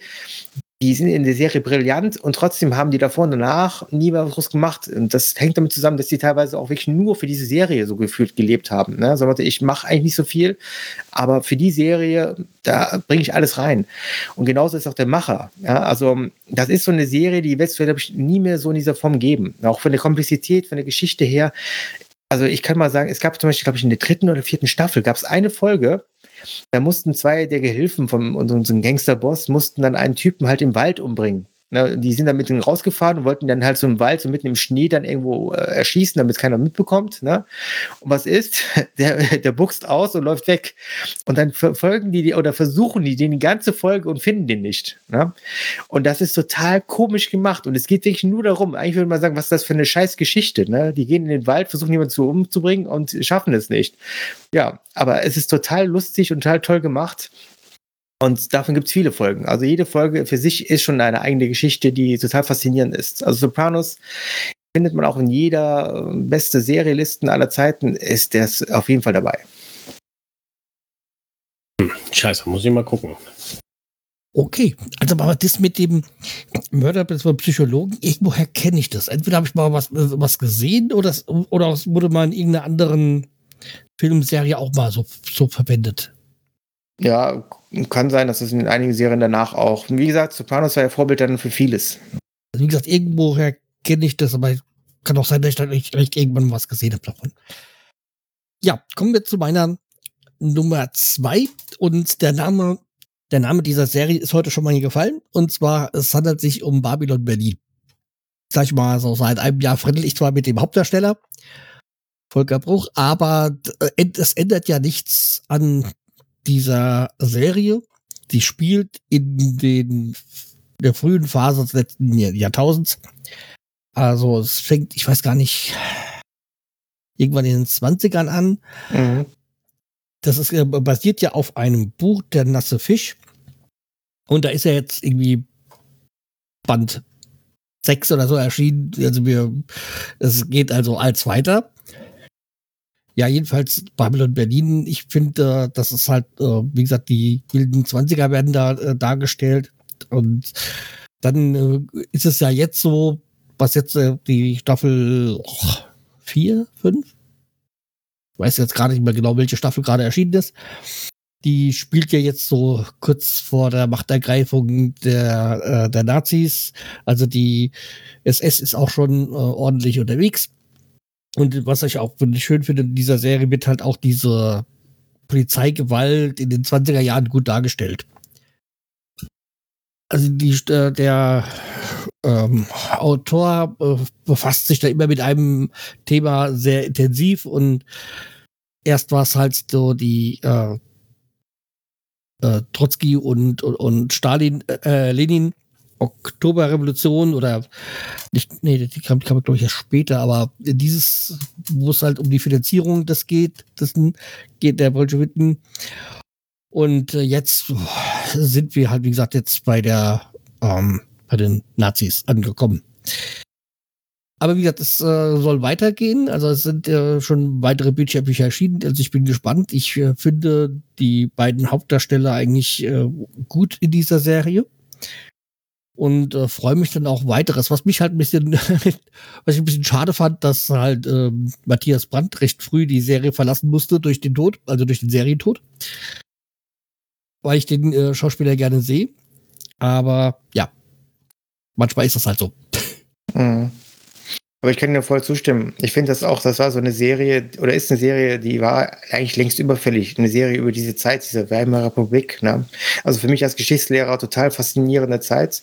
die sind in der Serie brillant und trotzdem haben die davor und danach nie was groß gemacht. Und das hängt damit zusammen, dass die teilweise auch wirklich nur für diese Serie so gefühlt gelebt haben. Ne? So, ich mache eigentlich nicht so viel, aber für die Serie, da bringe ich alles rein. Und genauso ist auch der Macher. Ja? Also, das ist so eine Serie, die wird es, glaube ich, nie mehr so in dieser Form geben. Auch von der Komplexität, von der Geschichte her. Also, ich kann mal sagen, es gab zum Beispiel, glaube ich, in der dritten oder vierten Staffel gab es eine Folge, da mussten zwei der Gehilfen von unserem Gangsterboss mussten dann einen Typen halt im Wald umbringen. Ne, die sind dann mit ihm rausgefahren und wollten dann halt so im Wald, so mitten im Schnee dann irgendwo äh, erschießen, damit keiner mitbekommt. Ne? Und was ist? Der, der buchst aus und läuft weg. Und dann verfolgen die, oder versuchen die den die ganze Folge und finden den nicht. Ne? Und das ist total komisch gemacht. Und es geht wirklich nur darum, eigentlich würde man sagen, was ist das für eine scheiß Geschichte. Ne? Die gehen in den Wald, versuchen jemanden zu umzubringen und schaffen es nicht. Ja, aber es ist total lustig und total toll gemacht. Und davon gibt es viele Folgen. Also jede Folge für sich ist schon eine eigene Geschichte, die total faszinierend ist. Also Sopranos findet man auch in jeder äh, beste Serielisten aller Zeiten, ist der auf jeden Fall dabei. Hm, scheiße, muss ich mal gucken. Okay, also aber das mit dem Mörder beim Psychologen, irgendwoher kenne ich das. Entweder habe ich mal was, was gesehen oder, oder es wurde mal in irgendeiner anderen Filmserie auch mal so, so verwendet. Ja, kann sein, dass es in einigen Serien danach auch. Wie gesagt, Sopranos war ja Vorbild dann für vieles. Also wie gesagt, irgendwoher kenne ich das, aber kann auch sein, dass ich da nicht, irgendwann was gesehen habe davon. Ja, kommen wir zu meiner Nummer zwei und der Name, der Name dieser Serie ist heute schon mal hier gefallen und zwar es handelt sich um Babylon Berlin. Sag ich mal, so seit einem Jahr friedel ich zwar mit dem Hauptdarsteller Volker Bruch, aber es ändert ja nichts an dieser Serie, die spielt in den der frühen Phase des letzten Jahrtausends. Also es fängt, ich weiß gar nicht, irgendwann in den 20ern an. Mhm. Das ist basiert ja auf einem Buch, Der nasse Fisch. Und da ist ja jetzt irgendwie Band 6 oder so erschienen. Also wir, es geht also als weiter. Ja, jedenfalls Babylon Berlin. Ich finde, äh, das ist halt, äh, wie gesagt, die wilden Zwanziger werden da äh, dargestellt. Und dann ist es ja jetzt so, was jetzt die Staffel 4, 5? Ich weiß jetzt gerade nicht mehr genau, welche Staffel gerade erschienen ist. Die spielt ja jetzt so kurz vor der Machtergreifung der, der Nazis. Also die SS ist auch schon ordentlich unterwegs. Und was ich auch schön finde in dieser Serie, wird halt auch diese Polizeigewalt in den 20er Jahren gut dargestellt. Also die, äh, der ähm, Autor äh, befasst sich da immer mit einem Thema sehr intensiv und erst war es halt so die äh, äh, Trotzki und, und, und Stalin, äh, Lenin Oktoberrevolution oder nicht, nee, die kam, kam glaube ich erst später, aber dieses, wo es halt um die Finanzierung das geht, das geht der Bolschewiken. Und äh, jetzt sind wir halt, wie gesagt, jetzt bei der, ähm, bei den Nazis angekommen. Aber wie gesagt, es äh, soll weitergehen. Also es sind äh, schon weitere Bücher erschienen. Also ich bin gespannt. Ich äh, finde die beiden Hauptdarsteller eigentlich äh, gut in dieser Serie und äh, freue mich dann auch weiteres. Was mich halt ein bisschen, was ich ein bisschen schade fand, dass halt ähm, Matthias Brandt recht früh die Serie verlassen musste durch den Tod, also durch den Serientod. Weil ich den äh, Schauspieler gerne sehe. Aber ja, manchmal ist das halt so. Mhm. Aber ich kann dir voll zustimmen. Ich finde das auch, das war so eine Serie, oder ist eine Serie, die war eigentlich längst überfällig. Eine Serie über diese Zeit, diese Weimarer Republik. Ne? Also für mich als Geschichtslehrer total faszinierende Zeit.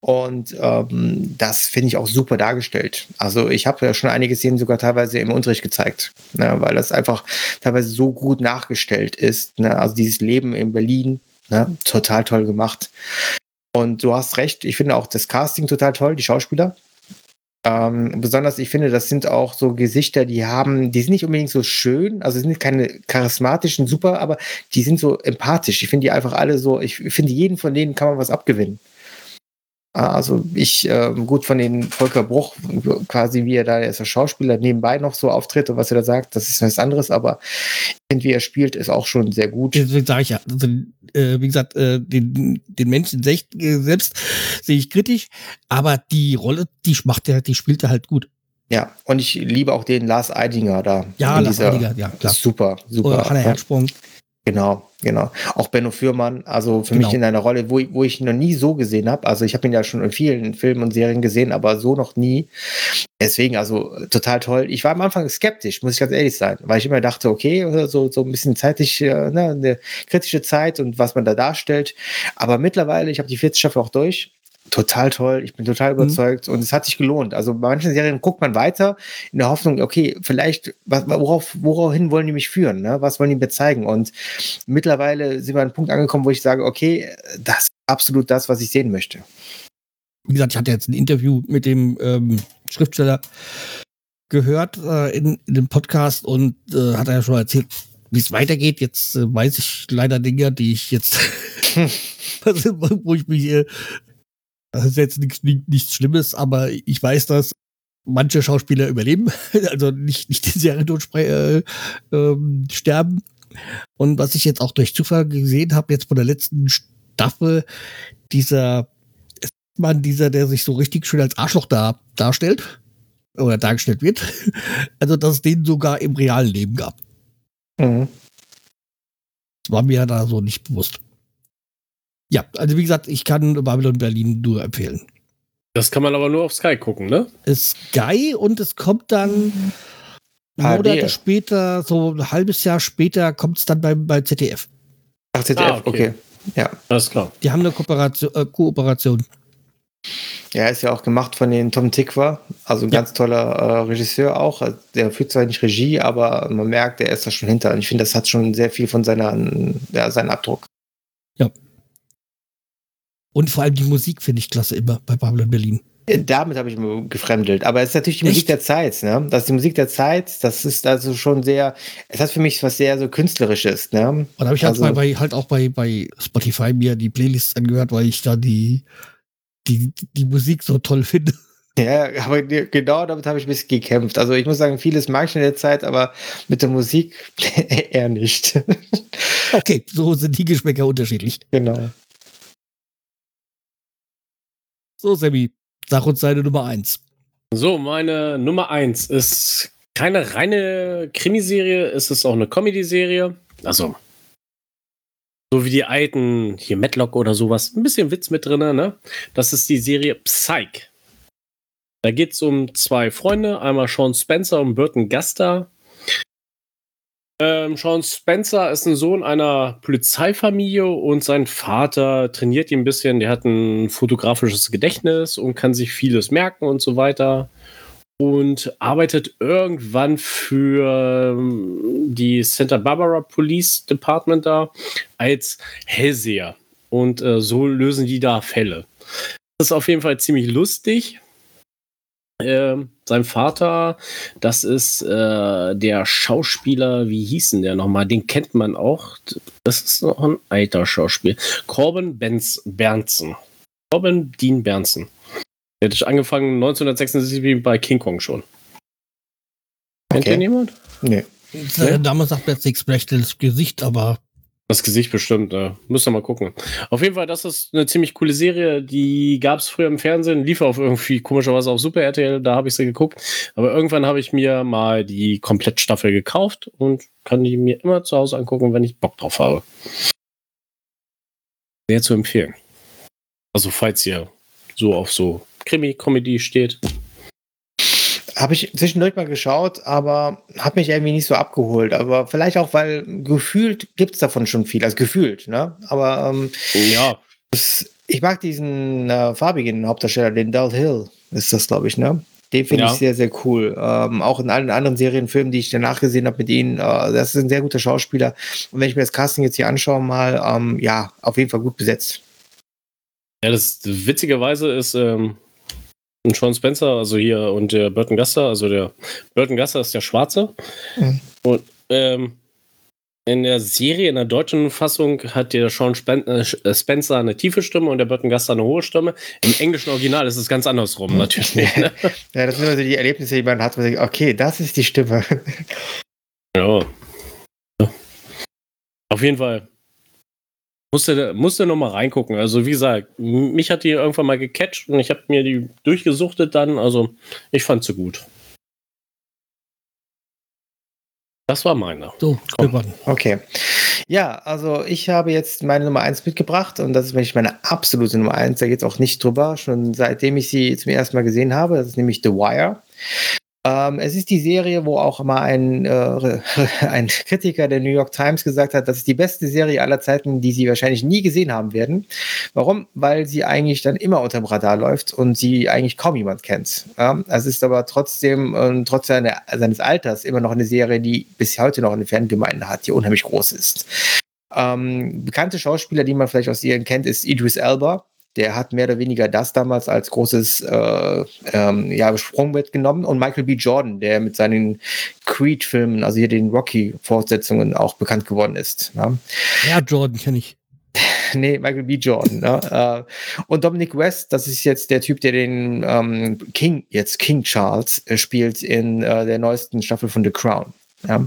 Und ähm, das finde ich auch super dargestellt. Also ich habe ja schon einige Szenen sogar teilweise im Unterricht gezeigt, ne? weil das einfach teilweise so gut nachgestellt ist. Ne? Also dieses Leben in Berlin, ne? total toll gemacht. Und du hast recht, ich finde auch das Casting total toll, die Schauspieler. Ähm, besonders, ich finde, das sind auch so Gesichter, die haben, die sind nicht unbedingt so schön, also sind keine charismatischen Super, aber die sind so empathisch. Ich finde die einfach alle so, ich finde, jeden von denen kann man was abgewinnen. Also ich, äh, gut von den Volker Bruch, quasi wie er da der Schauspieler nebenbei noch so auftritt und was er da sagt, das ist was anderes, aber wie er spielt, ist auch schon sehr gut. Deswegen sage ich ja, also, äh, wie gesagt, äh, den, den Menschen selbst, äh, selbst sehe ich kritisch, aber die Rolle, die macht er, die spielt er halt gut. Ja, und ich liebe auch den Lars Eidinger da. Ja, Lars Eidinger, ja, klar. Super, super. Oder Hanna Herzsprung. Genau, genau. Auch Benno Fürmann, also für genau. mich in einer Rolle, wo, wo ich ihn noch nie so gesehen habe. Also ich habe ihn ja schon in vielen Filmen und Serien gesehen, aber so noch nie. Deswegen, also total toll. Ich war am Anfang skeptisch, muss ich ganz ehrlich sein, weil ich immer dachte, okay, so, so ein bisschen zeitlich, äh, ne, eine kritische Zeit und was man da darstellt. Aber mittlerweile, ich habe die 40 Staffel auch durch total toll. Ich bin total mhm. überzeugt mhm. und es hat sich gelohnt. Also bei manchen Serien guckt man weiter in der Hoffnung, okay, vielleicht, worauf, woraufhin wollen die mich führen? Ne? Was wollen die mir zeigen? Und mittlerweile sind wir an einem Punkt angekommen, wo ich sage, okay, das ist absolut das, was ich sehen möchte. Wie gesagt, ich hatte jetzt ein Interview mit dem ähm, Schriftsteller gehört äh, in, in, dem Podcast und äh, hat er ja schon erzählt, wie es weitergeht. Jetzt äh, weiß ich leider Dinge, die ich jetzt, wo ich mich äh, das ist jetzt nichts, nichts Schlimmes, aber ich weiß, dass manche Schauspieler überleben, also nicht, nicht den Serientod äh, ähm, sterben. Und was ich jetzt auch durch Zufall gesehen habe, jetzt von der letzten Staffel, dieser Mann, dieser, der sich so richtig schön als Arschloch da, darstellt oder dargestellt wird, also dass es den sogar im realen Leben gab. Mhm. Das war mir ja da so nicht bewusst. Ja, also wie gesagt, ich kann Babylon Berlin nur empfehlen. Das kann man aber nur auf Sky gucken, ne? Sky und es kommt dann Monate später, so ein halbes Jahr später, kommt es dann bei, bei ZDF. Ach, ZDF, ah, okay. okay. Ja. Alles klar. Die haben eine Kooperation. Äh, Kooperation. Ja, ist ja auch gemacht von den Tom Tikwa, also ein ja. ganz toller äh, Regisseur auch. Der führt zwar nicht Regie, aber man merkt, er ist da schon hinter. Und ich finde, das hat schon sehr viel von seiner, ja, seinen Abdruck. Ja. Und vor allem die Musik finde ich klasse immer bei Babylon Berlin. Äh, damit habe ich mir gefremdelt. Aber es ist natürlich die Echt? Musik der Zeit, ne? Das ist die Musik der Zeit, das ist also schon sehr, es hat für mich was sehr so Künstlerisches, ne? Und da habe ich also, halt, bei, halt auch bei, bei Spotify mir die Playlists angehört, weil ich da die, die, die Musik so toll finde. Ja, aber genau damit habe ich ein bisschen gekämpft. Also ich muss sagen, vieles mag ich in der Zeit, aber mit der Musik eher nicht. okay, so sind die Geschmäcker unterschiedlich. Genau. So, Sammy, sag uns deine Nummer eins. So, meine Nummer eins ist keine reine Krimiserie, es ist auch eine Comedy-Serie. Also, so wie die alten, hier Matlock oder sowas. Ein bisschen Witz mit drin, ne? Das ist die Serie Psych. Da geht es um zwei Freunde, einmal Sean Spencer und Burton Gaster. Ähm, Sean Spencer ist ein Sohn einer Polizeifamilie und sein Vater trainiert ihn ein bisschen. Der hat ein fotografisches Gedächtnis und kann sich vieles merken und so weiter. Und arbeitet irgendwann für ähm, die Santa Barbara Police Department da als Hellseher. Und äh, so lösen die da Fälle. Das ist auf jeden Fall ziemlich lustig. Ähm, sein Vater, das ist äh, der Schauspieler, wie hießen der nochmal? Den kennt man auch. Das ist noch ein alter Schauspieler. Corbin Benz Bernsen. Corbin Dean Bernsen. Der hat angefangen 1976 bei King Kong schon. Kennt okay. den jemand? Nee. nee? Damals sagt jetzt nichts das Gesicht, aber das Gesicht bestimmt, äh, müsst ihr mal gucken. Auf jeden Fall, das ist eine ziemlich coole Serie. Die gab es früher im Fernsehen, lief auch irgendwie komischerweise auf Super RTL, da habe ich sie geguckt. Aber irgendwann habe ich mir mal die Komplettstaffel gekauft und kann die mir immer zu Hause angucken, wenn ich Bock drauf habe. Sehr zu empfehlen. Also, falls ihr so auf so Krimi-Comedy steht, habe ich zwischendurch mal geschaut, aber hat mich irgendwie nicht so abgeholt. Aber vielleicht auch, weil gefühlt gibt es davon schon viel. Also gefühlt, ne? Aber ähm, ja. Das, ich mag diesen äh, farbigen Hauptdarsteller, den Dal Hill, ist das, glaube ich, ne? Den finde ja. ich sehr, sehr cool. Ähm, auch in allen anderen Serienfilmen, die ich danach gesehen habe mit ihnen, äh, das ist ein sehr guter Schauspieler. Und wenn ich mir das Casting jetzt hier anschaue, mal, ähm, ja, auf jeden Fall gut besetzt. Ja, das witzigerweise ist ähm, Sean Spencer, also hier und der Burton Guster, also der Burton Guster ist der Schwarze. Mhm. Und ähm, in der Serie, in der deutschen Fassung, hat der Sean äh, Spencer eine tiefe Stimme und der Burton Guster eine hohe Stimme. Im englischen Original ist es ganz andersrum, natürlich. Ne? ja, das sind immer so die Erlebnisse, die man hat, wo man denkt, okay, das ist die Stimme. ja. Auf jeden Fall. Musste, musste noch mal reingucken. Also, wie gesagt, mich hat die irgendwann mal gecatcht und ich habe mir die durchgesuchtet dann. Also, ich fand sie gut. Das war meine. So, Okay. Ja, also ich habe jetzt meine Nummer 1 mitgebracht und das ist nämlich meine absolute Nummer 1. Da geht es auch nicht drüber, schon seitdem ich sie zum ersten Mal gesehen habe. Das ist nämlich The Wire. Ähm, es ist die Serie, wo auch mal ein, äh, ein Kritiker der New York Times gesagt hat, das ist die beste Serie aller Zeiten, die sie wahrscheinlich nie gesehen haben werden. Warum? Weil sie eigentlich dann immer unter dem Radar läuft und sie eigentlich kaum jemand kennt. Ja? Es ist aber trotzdem, äh, trotz seine, seines Alters, immer noch eine Serie, die bis heute noch eine Fangemeinde hat, die unheimlich groß ist. Ähm, bekannte Schauspieler, die man vielleicht aus ihren kennt, ist Idris Elba der hat mehr oder weniger das damals als großes äh, ähm, ja, Sprungbrett genommen. Und Michael B. Jordan, der mit seinen Creed-Filmen, also hier den Rocky-Fortsetzungen auch bekannt geworden ist. Ja, ja Jordan kenne ich. nee, Michael B. Jordan. ne? Äh, und Dominic West, das ist jetzt der Typ, der den ähm, King, jetzt King Charles, äh, spielt in äh, der neuesten Staffel von The Crown. Ja.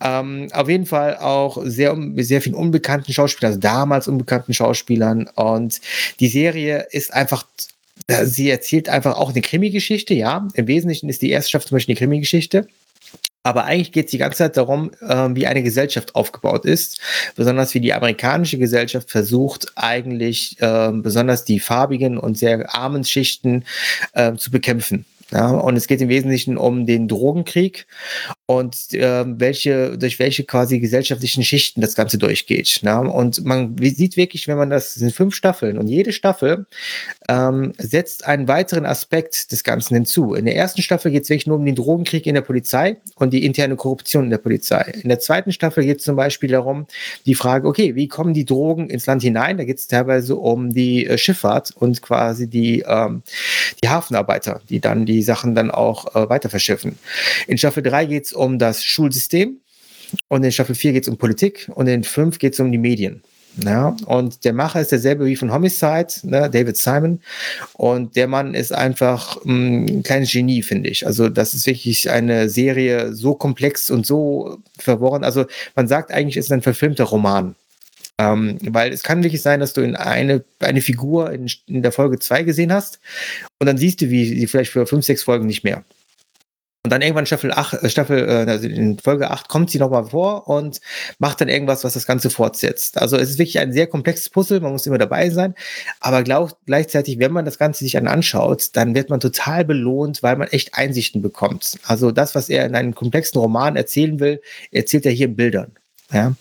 Ah. Ähm, auf jeden Fall auch sehr, sehr vielen unbekannten Schauspielern, also damals unbekannten Schauspielern. Und die Serie ist einfach sie erzählt einfach auch eine Krimi-Geschichte, ja. Im Wesentlichen ist die erste Staffel zum Beispiel eine Krimi-Geschichte. Aber eigentlich geht es die ganze Zeit darum, äh, wie eine Gesellschaft aufgebaut ist. Besonders wie die amerikanische Gesellschaft versucht, eigentlich äh, besonders die farbigen und sehr armen Schichten äh, zu bekämpfen. Ja, und es geht im Wesentlichen um den Drogenkrieg und äh, welche, durch welche quasi gesellschaftlichen Schichten das Ganze durchgeht. Ja? Und man sieht wirklich, wenn man das, das sind fünf Staffeln und jede Staffel ähm, setzt einen weiteren Aspekt des Ganzen hinzu. In der ersten Staffel geht es wirklich nur um den Drogenkrieg in der Polizei und die interne Korruption in der Polizei. In der zweiten Staffel geht es zum Beispiel darum, die Frage, okay, wie kommen die Drogen ins Land hinein? Da geht es teilweise um die äh, Schifffahrt und quasi die, ähm, die Hafenarbeiter, die dann die Sachen dann auch äh, weiter verschiffen. In Staffel 3 geht es um das Schulsystem und in Staffel 4 geht es um Politik und in 5 geht es um die Medien. Ja, und der Macher ist derselbe wie von Homicide, ne, David Simon. Und der Mann ist einfach mm, ein kleines Genie, finde ich. Also, das ist wirklich eine Serie so komplex und so verworren. Also, man sagt eigentlich, es ist ein verfilmter Roman. Ähm, weil es kann wirklich sein, dass du in eine, eine Figur in, in der Folge 2 gesehen hast und dann siehst du, wie sie vielleicht für fünf, sechs Folgen nicht mehr. Und dann irgendwann Staffel 8, äh, Staffel, äh, also in Folge 8 kommt sie nochmal vor und macht dann irgendwas, was das Ganze fortsetzt. Also es ist wirklich ein sehr komplexes Puzzle, man muss immer dabei sein. Aber glaub, gleichzeitig, wenn man das Ganze sich anschaut, dann wird man total belohnt, weil man echt Einsichten bekommt. Also das, was er in einem komplexen Roman erzählen will, erzählt er hier in Bildern. Ja.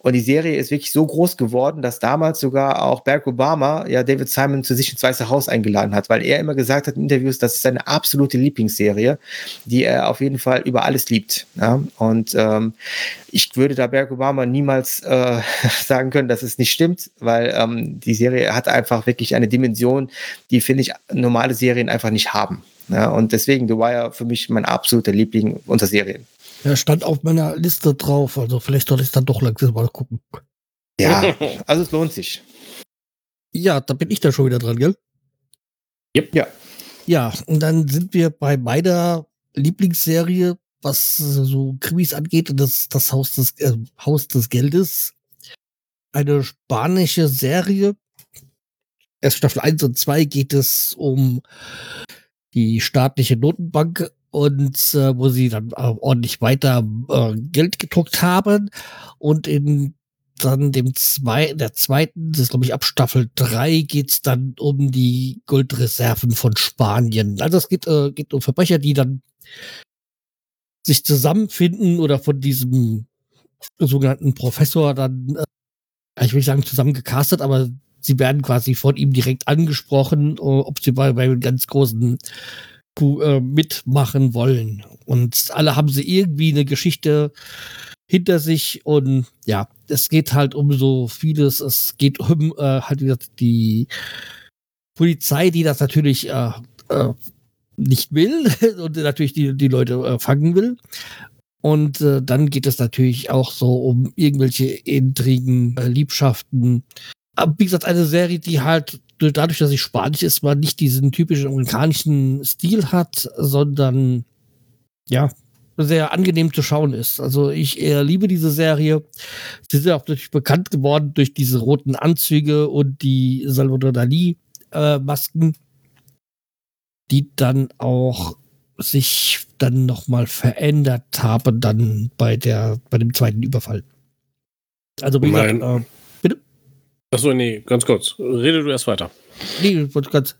Und die Serie ist wirklich so groß geworden, dass damals sogar auch Barack Obama ja David Simon zu sich ins Weiße Haus eingeladen hat, weil er immer gesagt hat in Interviews, das ist seine absolute Lieblingsserie, die er auf jeden Fall über alles liebt. Ja. Und ähm, ich würde da Barack Obama niemals äh, sagen können, dass es nicht stimmt, weil ähm, die Serie hat einfach wirklich eine Dimension, die, finde ich, normale Serien einfach nicht haben. Ja. Und deswegen The Wire für mich mein absoluter Liebling unter Serien. Er stand auf meiner Liste drauf, also vielleicht soll ich dann doch langsam mal gucken. Ja, also es lohnt sich. Ja, da bin ich da schon wieder dran, gell? Yep. Ja. Ja, und dann sind wir bei meiner Lieblingsserie, was so Krimis angeht, und das, das Haus des, äh, Haus des Geldes. Eine spanische Serie. Erst Staffel 1 und 2 geht es um die staatliche Notenbank und äh, wo sie dann äh, ordentlich weiter äh, Geld gedruckt haben und in dann dem zwei, der zweiten, das ist glaube ich ab Staffel 3 geht's dann um die Goldreserven von Spanien. Also es geht, äh, geht um Verbrecher, die dann sich zusammenfinden oder von diesem sogenannten Professor dann, äh, ich will nicht sagen zusammen gecastet, aber sie werden quasi von ihm direkt angesprochen, ob sie bei, bei ganz großen äh, mitmachen wollen. Und alle haben sie irgendwie eine Geschichte hinter sich und ja, es geht halt um so vieles. Es geht um äh, halt wieder die Polizei, die das natürlich äh, äh, nicht will und natürlich die, die Leute äh, fangen will. Und äh, dann geht es natürlich auch so um irgendwelche Intrigen, äh, Liebschaften. Aber wie gesagt, eine Serie, die halt dadurch, dass sie spanisch ist, mal nicht diesen typischen amerikanischen Stil hat, sondern ja, sehr angenehm zu schauen ist. Also ich eher liebe diese Serie. Sie sind auch natürlich bekannt geworden durch diese roten Anzüge und die Salvador Dali äh, Masken, die dann auch sich dann nochmal verändert haben dann bei der bei dem zweiten Überfall. Also wie gesagt, äh? Achso, nee, ganz kurz. Rede du erst weiter. Nee, ich wollte ganz.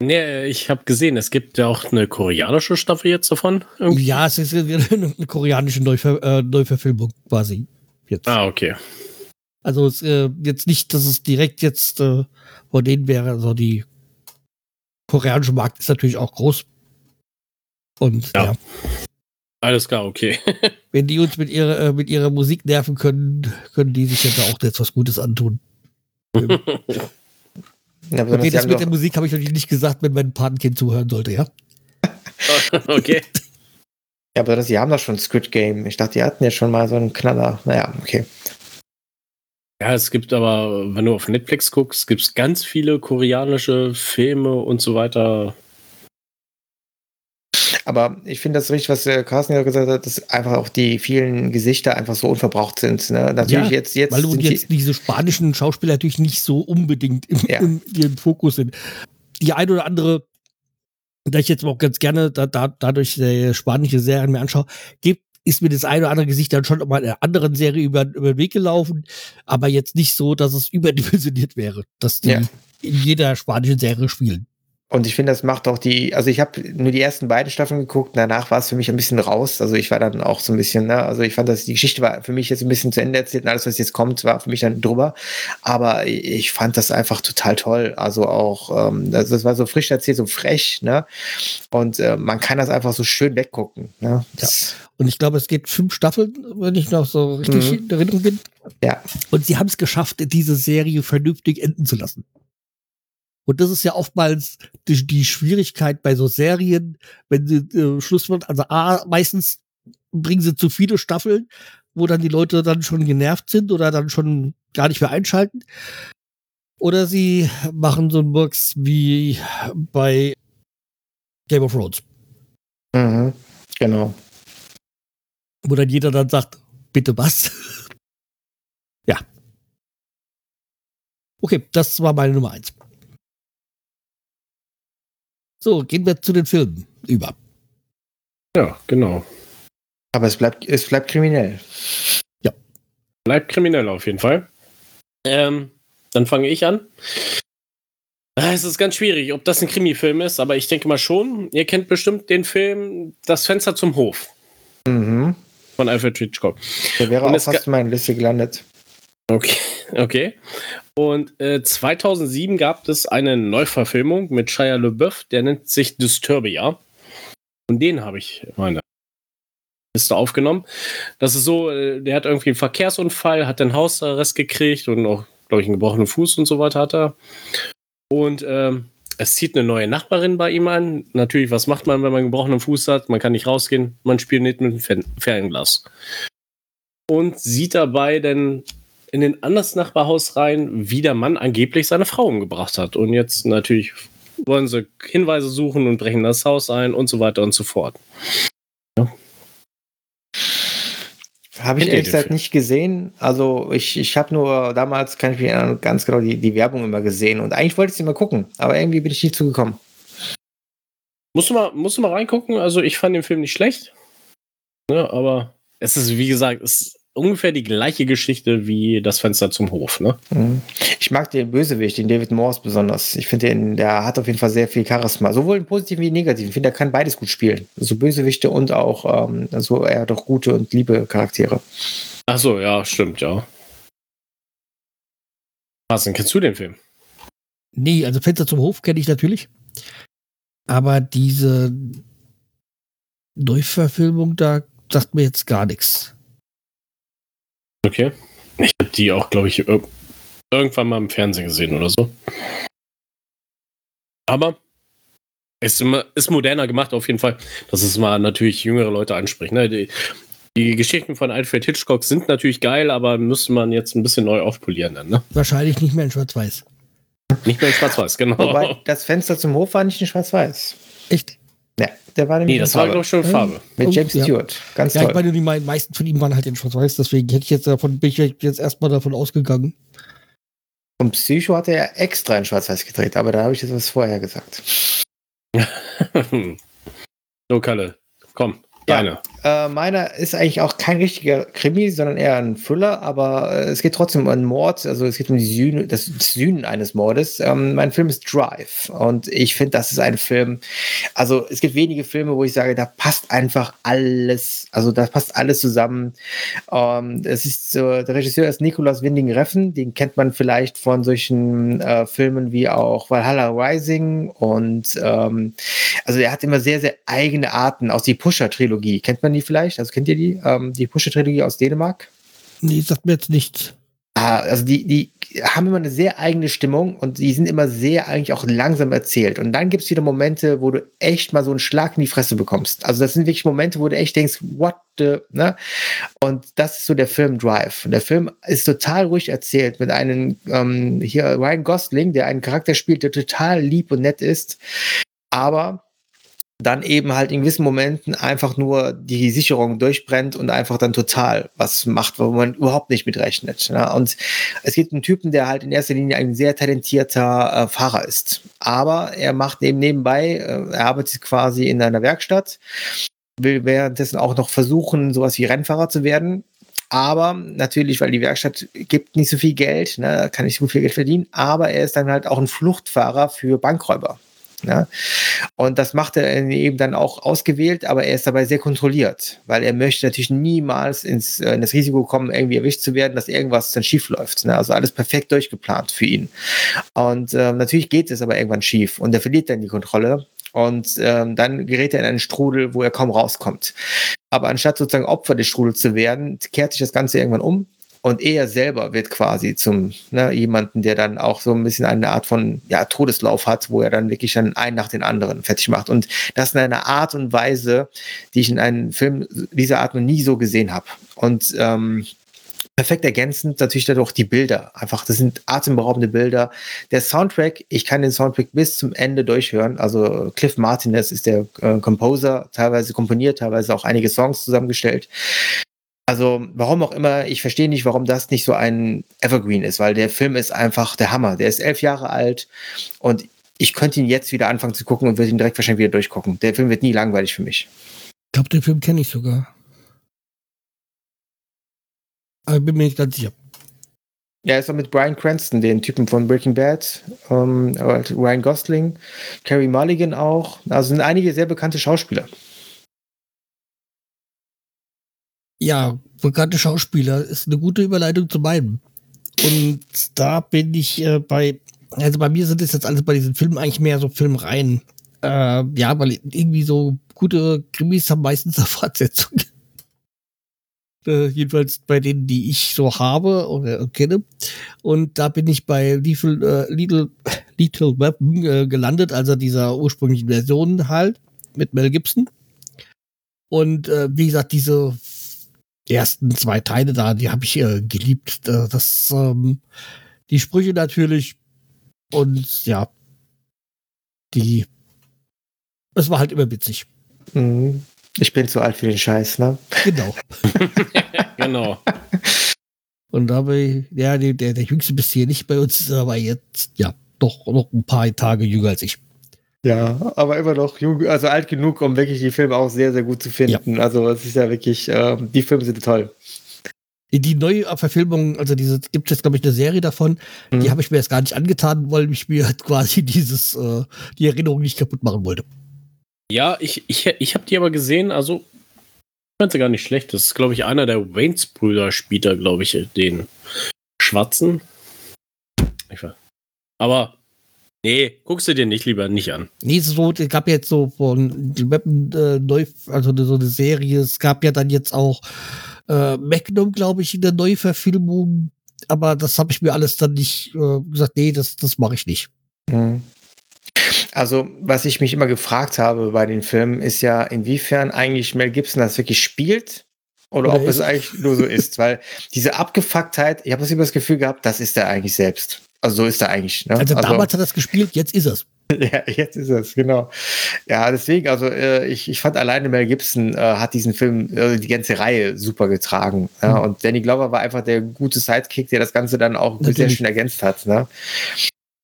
Nee, ich habe gesehen, es gibt ja auch eine koreanische Staffel jetzt davon. Irgendwie. Ja, es ist eine koreanische Neuver äh, Neuverfilmung quasi. Jetzt. Ah, okay. Also es, äh, jetzt nicht, dass es direkt jetzt äh, von denen wäre. Also die koreanische Markt ist natürlich auch groß. Und ja. ja. Alles klar, okay. Wenn die uns mit ihrer, äh, mit ihrer Musik nerven können, können die sich ja da auch jetzt was Gutes antun. Ja, okay, das mit der Musik habe ich natürlich nicht gesagt, wenn mein Patenkind zuhören sollte, ja? okay. Ja, aber das, die haben doch schon Squid Game. Ich dachte, die hatten ja schon mal so einen Knaller. Naja, okay. Ja, es gibt aber, wenn du auf Netflix guckst, gibt es ganz viele koreanische Filme und so weiter. Aber ich finde das richtig, was äh, Carsten ja gesagt hat, dass einfach auch die vielen Gesichter einfach so unverbraucht sind. Ne? Natürlich ja, jetzt, jetzt. Weil jetzt die diese spanischen Schauspieler natürlich nicht so unbedingt im, ja. im, im Fokus sind. Die ein oder andere da ich jetzt auch ganz gerne da, da, dadurch äh, spanische Serien mir anschaue, gibt ist mir das eine oder andere Gesicht dann schon mal in einer anderen Serie über, über den Weg gelaufen, aber jetzt nicht so, dass es überdimensioniert wäre, dass die ja. in jeder spanischen Serie spielen. Und ich finde, das macht auch die, also ich habe nur die ersten beiden Staffeln geguckt, danach war es für mich ein bisschen raus. Also ich war dann auch so ein bisschen, ne, also ich fand, dass die Geschichte war für mich jetzt ein bisschen zu Ende erzählt und alles, was jetzt kommt, war für mich dann drüber. Aber ich fand das einfach total toll. Also auch, ähm, das, das war so frisch erzählt, so frech, ne? Und äh, man kann das einfach so schön weggucken. Ne? Ja. Und ich glaube, es geht fünf Staffeln, wenn ich noch so richtig mhm. in Erinnerung bin. Ja. Und sie haben es geschafft, diese Serie vernünftig enden zu lassen. Und das ist ja oftmals die, die Schwierigkeit bei so Serien, wenn sie äh, Schluss wird. Also A, meistens bringen sie zu viele Staffeln, wo dann die Leute dann schon genervt sind oder dann schon gar nicht mehr einschalten. Oder sie machen so einen Murks wie bei Game of Thrones. Mhm, genau. Wo dann jeder dann sagt, bitte was? ja. Okay, das war meine Nummer eins. So, gehen wir zu den Filmen über. Ja, genau. Aber es bleibt, es bleibt kriminell. Ja. Bleibt kriminell auf jeden Fall. Ähm, dann fange ich an. Ah, es ist ganz schwierig, ob das ein Krimi-Film ist, aber ich denke mal schon. Ihr kennt bestimmt den Film Das Fenster zum Hof. Mhm. Von Alfred Hitchcock. Der wäre Und auch fast in meiner Liste gelandet. Okay, okay. Und äh, 2007 gab es eine Neuverfilmung mit Shia LeBeouf, der nennt sich Disturbia. Und den habe ich meine Liste aufgenommen. Das ist so, äh, der hat irgendwie einen Verkehrsunfall, hat den Hausarrest gekriegt und auch, glaube ich, einen gebrochenen Fuß und so weiter hat er. Und ähm, es zieht eine neue Nachbarin bei ihm an. Natürlich, was macht man, wenn man einen gebrochenen Fuß hat? Man kann nicht rausgehen, man spielt nicht mit dem Fernglas. Und sieht dabei denn in den anderes Nachbarhaus rein, wie der Mann angeblich seine Frau umgebracht hat. Und jetzt natürlich wollen sie Hinweise suchen und brechen das Haus ein und so weiter und so fort. Ja. Habe ich ehrlich gesagt nicht gesehen. Also ich, ich habe nur damals, kann ich mich erinnern, ganz genau die, die Werbung immer gesehen. Und eigentlich wollte ich sie mal gucken, aber irgendwie bin ich nicht zugekommen. Musst du mal, musst du mal reingucken. Also ich fand den Film nicht schlecht. Ja, aber es ist, wie gesagt, es ungefähr die gleiche Geschichte wie das Fenster zum Hof, ne? Mhm. Ich mag den Bösewicht, den David Morse besonders. Ich finde den, der hat auf jeden Fall sehr viel Charisma. Sowohl im Positiven wie im Negativen. Ich finde, der kann beides gut spielen. So also Bösewichte und auch ähm, also er hat auch gute und liebe Charaktere. Ach so, ja, stimmt, ja. Carsten, kennst du den Film? Nee, also Fenster zum Hof kenne ich natürlich. Aber diese Neuverfilmung da sagt mir jetzt gar nichts. Okay. Ich habe die auch, glaube ich, irgendwann mal im Fernsehen gesehen oder so. Aber es ist moderner gemacht auf jeden Fall, dass es mal natürlich jüngere Leute anspricht. Ne? Die, die, Geschichten von Alfred Hitchcock sind natürlich geil, aber müsste man jetzt ein bisschen neu aufpolieren dann. Ne? Wahrscheinlich nicht mehr in Schwarz-Weiß. Nicht mehr in Schwarz-Weiß, genau. Wobei das Fenster zum Hof war nicht in Schwarz-Weiß. Echt? Ja, der war nämlich Nee, das war, glaube ich, schon Farbe. Mit James ja. Stewart. Ganz ja, toll. ich meine, die meisten von ihm waren halt in Schwarz-Weiß, deswegen hätte ich jetzt davon, bin ich jetzt erstmal davon ausgegangen. Und Psycho hat er ja extra in Schwarz-Weiß gedreht, aber da habe ich jetzt was vorher gesagt. so, Kalle, komm, deine. Ja, äh, meiner ist eigentlich auch kein richtiger Krimi, sondern eher ein Thriller, aber äh, es geht trotzdem um einen Mord, also es geht um die Sühne, das Sühnen eines Mordes. Ähm, mein Film ist Drive und ich finde, das ist ein Film, also es gibt wenige Filme, wo ich sage, da passt einfach alles, also da passt alles zusammen. Ähm, es ist, äh, der Regisseur ist Nicolas Winding Reffen, den kennt man vielleicht von solchen äh, Filmen wie auch Valhalla Rising und ähm, also er hat immer sehr, sehr eigene Arten, aus die Pusher-Trilogie, kennt man die vielleicht? Also kennt ihr die? Ähm, die Pusher-Trilogie aus Dänemark? Nee, sagt mir jetzt nichts. Ah, also die, die haben immer eine sehr eigene Stimmung und die sind immer sehr eigentlich auch langsam erzählt. Und dann gibt es wieder Momente, wo du echt mal so einen Schlag in die Fresse bekommst. Also das sind wirklich Momente, wo du echt denkst, what the, ne? Und das ist so der Film Drive. Und der Film ist total ruhig erzählt mit einem, ähm, hier Ryan Gosling, der einen Charakter spielt, der total lieb und nett ist. Aber dann eben halt in gewissen Momenten einfach nur die Sicherung durchbrennt und einfach dann total was macht, wo man überhaupt nicht mitrechnet. Ne? Und es gibt einen Typen, der halt in erster Linie ein sehr talentierter äh, Fahrer ist. Aber er macht eben nebenbei, äh, er arbeitet quasi in einer Werkstatt, will währenddessen auch noch versuchen, sowas wie Rennfahrer zu werden. Aber natürlich, weil die Werkstatt gibt nicht so viel Geld, ne, kann nicht so viel Geld verdienen, aber er ist dann halt auch ein Fluchtfahrer für Bankräuber. Ne? Und das macht er eben dann auch ausgewählt, aber er ist dabei sehr kontrolliert, weil er möchte natürlich niemals ins, äh, in das Risiko kommen, irgendwie erwischt zu werden, dass irgendwas dann schief läuft. Ne? Also alles perfekt durchgeplant für ihn. Und äh, natürlich geht es aber irgendwann schief und er verliert dann die Kontrolle. Und ähm, dann gerät er in einen Strudel, wo er kaum rauskommt. Aber anstatt sozusagen Opfer des Strudels zu werden, kehrt sich das Ganze irgendwann um und er selber wird quasi zum ne, jemanden, der dann auch so ein bisschen eine Art von ja, Todeslauf hat, wo er dann wirklich dann einen nach den anderen fertig macht. Und das in einer Art und Weise, die ich in einem Film dieser Art noch nie so gesehen habe. Und ähm, perfekt ergänzend natürlich dadurch die Bilder. Einfach, das sind atemberaubende Bilder. Der Soundtrack, ich kann den Soundtrack bis zum Ende durchhören. Also Cliff Martinez ist der äh, Composer, teilweise komponiert, teilweise auch einige Songs zusammengestellt. Also, warum auch immer, ich verstehe nicht, warum das nicht so ein Evergreen ist, weil der Film ist einfach der Hammer. Der ist elf Jahre alt und ich könnte ihn jetzt wieder anfangen zu gucken und würde ihn direkt wahrscheinlich wieder durchgucken. Der Film wird nie langweilig für mich. Ich glaube, den Film kenne ich sogar. Aber bin mir nicht ganz sicher. Ja, ist auch mit Brian Cranston, den Typen von Breaking Bad, ähm, halt Ryan Gosling, Carrie Mulligan auch. Also sind einige sehr bekannte Schauspieler. Ja, bekannte Schauspieler ist eine gute Überleitung zu meinem. Und da bin ich äh, bei, also bei mir sind es jetzt alles bei diesen Filmen eigentlich mehr so Filmreihen. Äh, ja, weil irgendwie so gute Krimis haben meistens eine Fortsetzung. äh, jedenfalls bei denen, die ich so habe oder kenne. Und da bin ich bei Little, Little, Little Weapon äh, gelandet, also dieser ursprünglichen Version halt, mit Mel Gibson. Und äh, wie gesagt, diese ersten zwei Teile da, die habe ich äh, geliebt. Äh, das, ähm, die Sprüche natürlich und ja, die, es war halt immer witzig. Mhm. Ich bin zu alt für den Scheiß, ne? Genau. genau. Und dabei, ja, der, der jüngste bis hier nicht bei uns, ist aber jetzt, ja, doch noch ein paar Tage jünger als ich. Ja, aber immer noch jung, also alt genug, um wirklich die Filme auch sehr, sehr gut zu finden. Ja. Also es ist ja wirklich, äh, die Filme sind toll. Die neue Verfilmung, also diese gibt es jetzt, glaube ich, eine Serie davon, mhm. die habe ich mir jetzt gar nicht angetan, weil ich mir halt quasi dieses, äh, die Erinnerung nicht kaputt machen wollte. Ja, ich, ich, ich habe die aber gesehen, also ich fand sie gar nicht schlecht. Das ist, glaube ich, einer der Waynes-Brüder spielt da, glaube ich, den Schwarzen. Aber Nee, guckst du dir nicht lieber nicht an. Nee, so, es gab jetzt so von Weapon äh, neu, also so eine Serie, es gab ja dann jetzt auch äh, Magnum, glaube ich, in der Neuverfilmung, aber das habe ich mir alles dann nicht äh, gesagt, nee, das, das mache ich nicht. Mhm. Also, was ich mich immer gefragt habe bei den Filmen, ist ja, inwiefern eigentlich Mel Gibson das wirklich spielt oder, oder ob ist. es eigentlich nur so ist. Weil diese Abgefucktheit, ich habe immer das Gefühl gehabt, das ist er eigentlich selbst. Also so ist er eigentlich. Ne? Also, also damals hat er das gespielt, jetzt ist es. Ja, jetzt ist es, genau. Ja, deswegen, also äh, ich, ich fand alleine Mel Gibson äh, hat diesen Film, äh, die ganze Reihe super getragen. Ja? Mhm. Und Danny Glover war einfach der gute Sidekick, der das Ganze dann auch Natürlich. sehr schön ergänzt hat. Ne?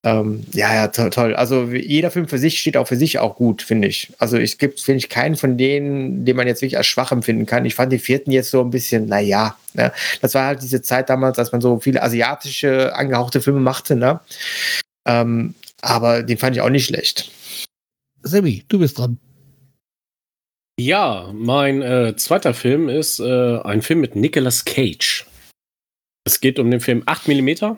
Ähm, ja, ja, to toll. Also jeder Film für sich steht auch für sich auch gut, finde ich. Also es gibt, finde ich, keinen von denen, den man jetzt wirklich als schwach empfinden kann. Ich fand den vierten jetzt so ein bisschen, naja, ne? das war halt diese Zeit damals, dass man so viele asiatische angehauchte Filme machte, ne? Ähm, aber den fand ich auch nicht schlecht. Sammy, du bist dran. Ja, mein äh, zweiter Film ist äh, ein Film mit Nicolas Cage. Es geht um den Film 8 mm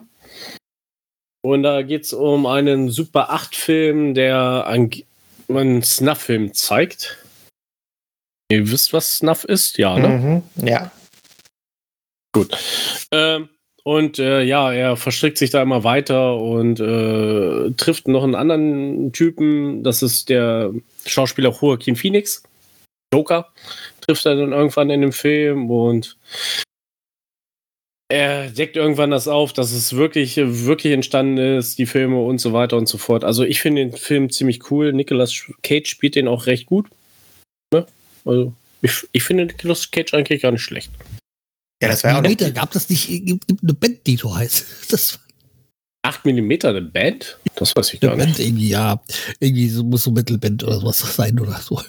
und da geht es um einen Super 8-Film, der einen Snuff-Film zeigt. Ihr wisst, was Snuff ist? Ja, ne? Mhm, ja. Gut. Ähm, und äh, ja, er verstrickt sich da immer weiter und äh, trifft noch einen anderen Typen. Das ist der Schauspieler Joaquin Phoenix. Joker trifft er dann irgendwann in dem Film und er deckt irgendwann das auf, dass es wirklich, wirklich entstanden ist, die Filme und so weiter und so fort. Also ich finde den Film ziemlich cool. Nicolas Cage spielt den auch recht gut. Ne? Also ich, ich finde Nicolas Cage eigentlich gar nicht schlecht. Ja, das war ja auch Meter, gab das nicht, gibt, gibt eine Band, die so heißt. Das 8 mm eine Band? Das weiß ich gar eine nicht. Band irgendwie, ja. Irgendwie so, muss so Metalband oder sowas sein oder so.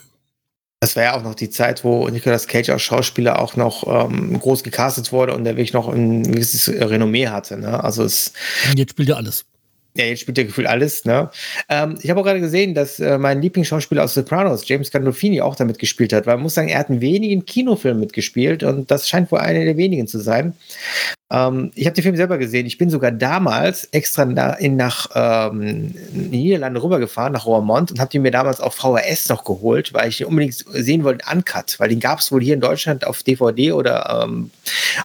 Das war ja auch noch die Zeit, wo Nicolas Cage als Schauspieler auch noch ähm, groß gecastet wurde und der wirklich noch ein gewisses Renommee hatte. Ne? Also es. Jetzt spielt er alles. Ja, jetzt spielt er gefühlt alles. Ne? Ähm, ich habe auch gerade gesehen, dass äh, mein Lieblingsschauspieler aus Sopranos, James Gandolfini, auch damit gespielt hat, weil man muss sagen, er hat in wenigen Kinofilmen mitgespielt und das scheint wohl einer der wenigen zu sein. Ähm, ich habe den Film selber gesehen. Ich bin sogar damals extra na, in, nach ähm, Niederlande rübergefahren, nach Roermond, und habe den mir damals auf VHS noch geholt, weil ich ihn unbedingt sehen wollte, Uncut, weil den gab es wohl hier in Deutschland auf DVD oder ähm,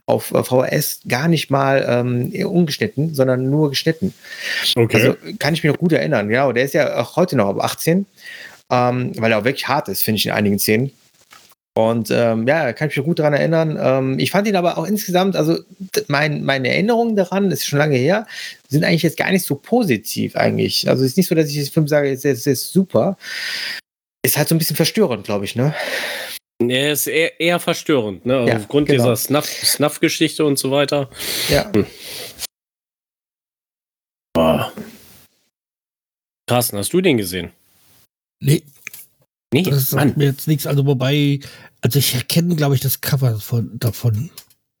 auf äh, VHS gar nicht mal ähm, ungeschnitten, sondern nur geschnitten. Okay. Also kann ich mich noch gut erinnern. Ja, und der ist ja auch heute noch ab 18, ähm, weil er auch wirklich hart ist, finde ich in einigen Szenen. Und ähm, ja, kann ich mich gut daran erinnern. Ähm, ich fand ihn aber auch insgesamt, also mein, meine Erinnerungen daran, das ist schon lange her, sind eigentlich jetzt gar nicht so positiv eigentlich. Also es ist nicht so, dass ich das Film sage, es ist, ist super. Ist halt so ein bisschen verstörend, glaube ich, ne? Nee, ist eher, eher verstörend, ne? Ja, Aufgrund genau. dieser Snuff-Geschichte Snuff und so weiter. Ja. Hm. Boah. Carsten, hast du den gesehen? Nee. Nee, das sagt mir jetzt nichts. Also, wobei, also ich erkenne, glaube ich, das Cover von, davon.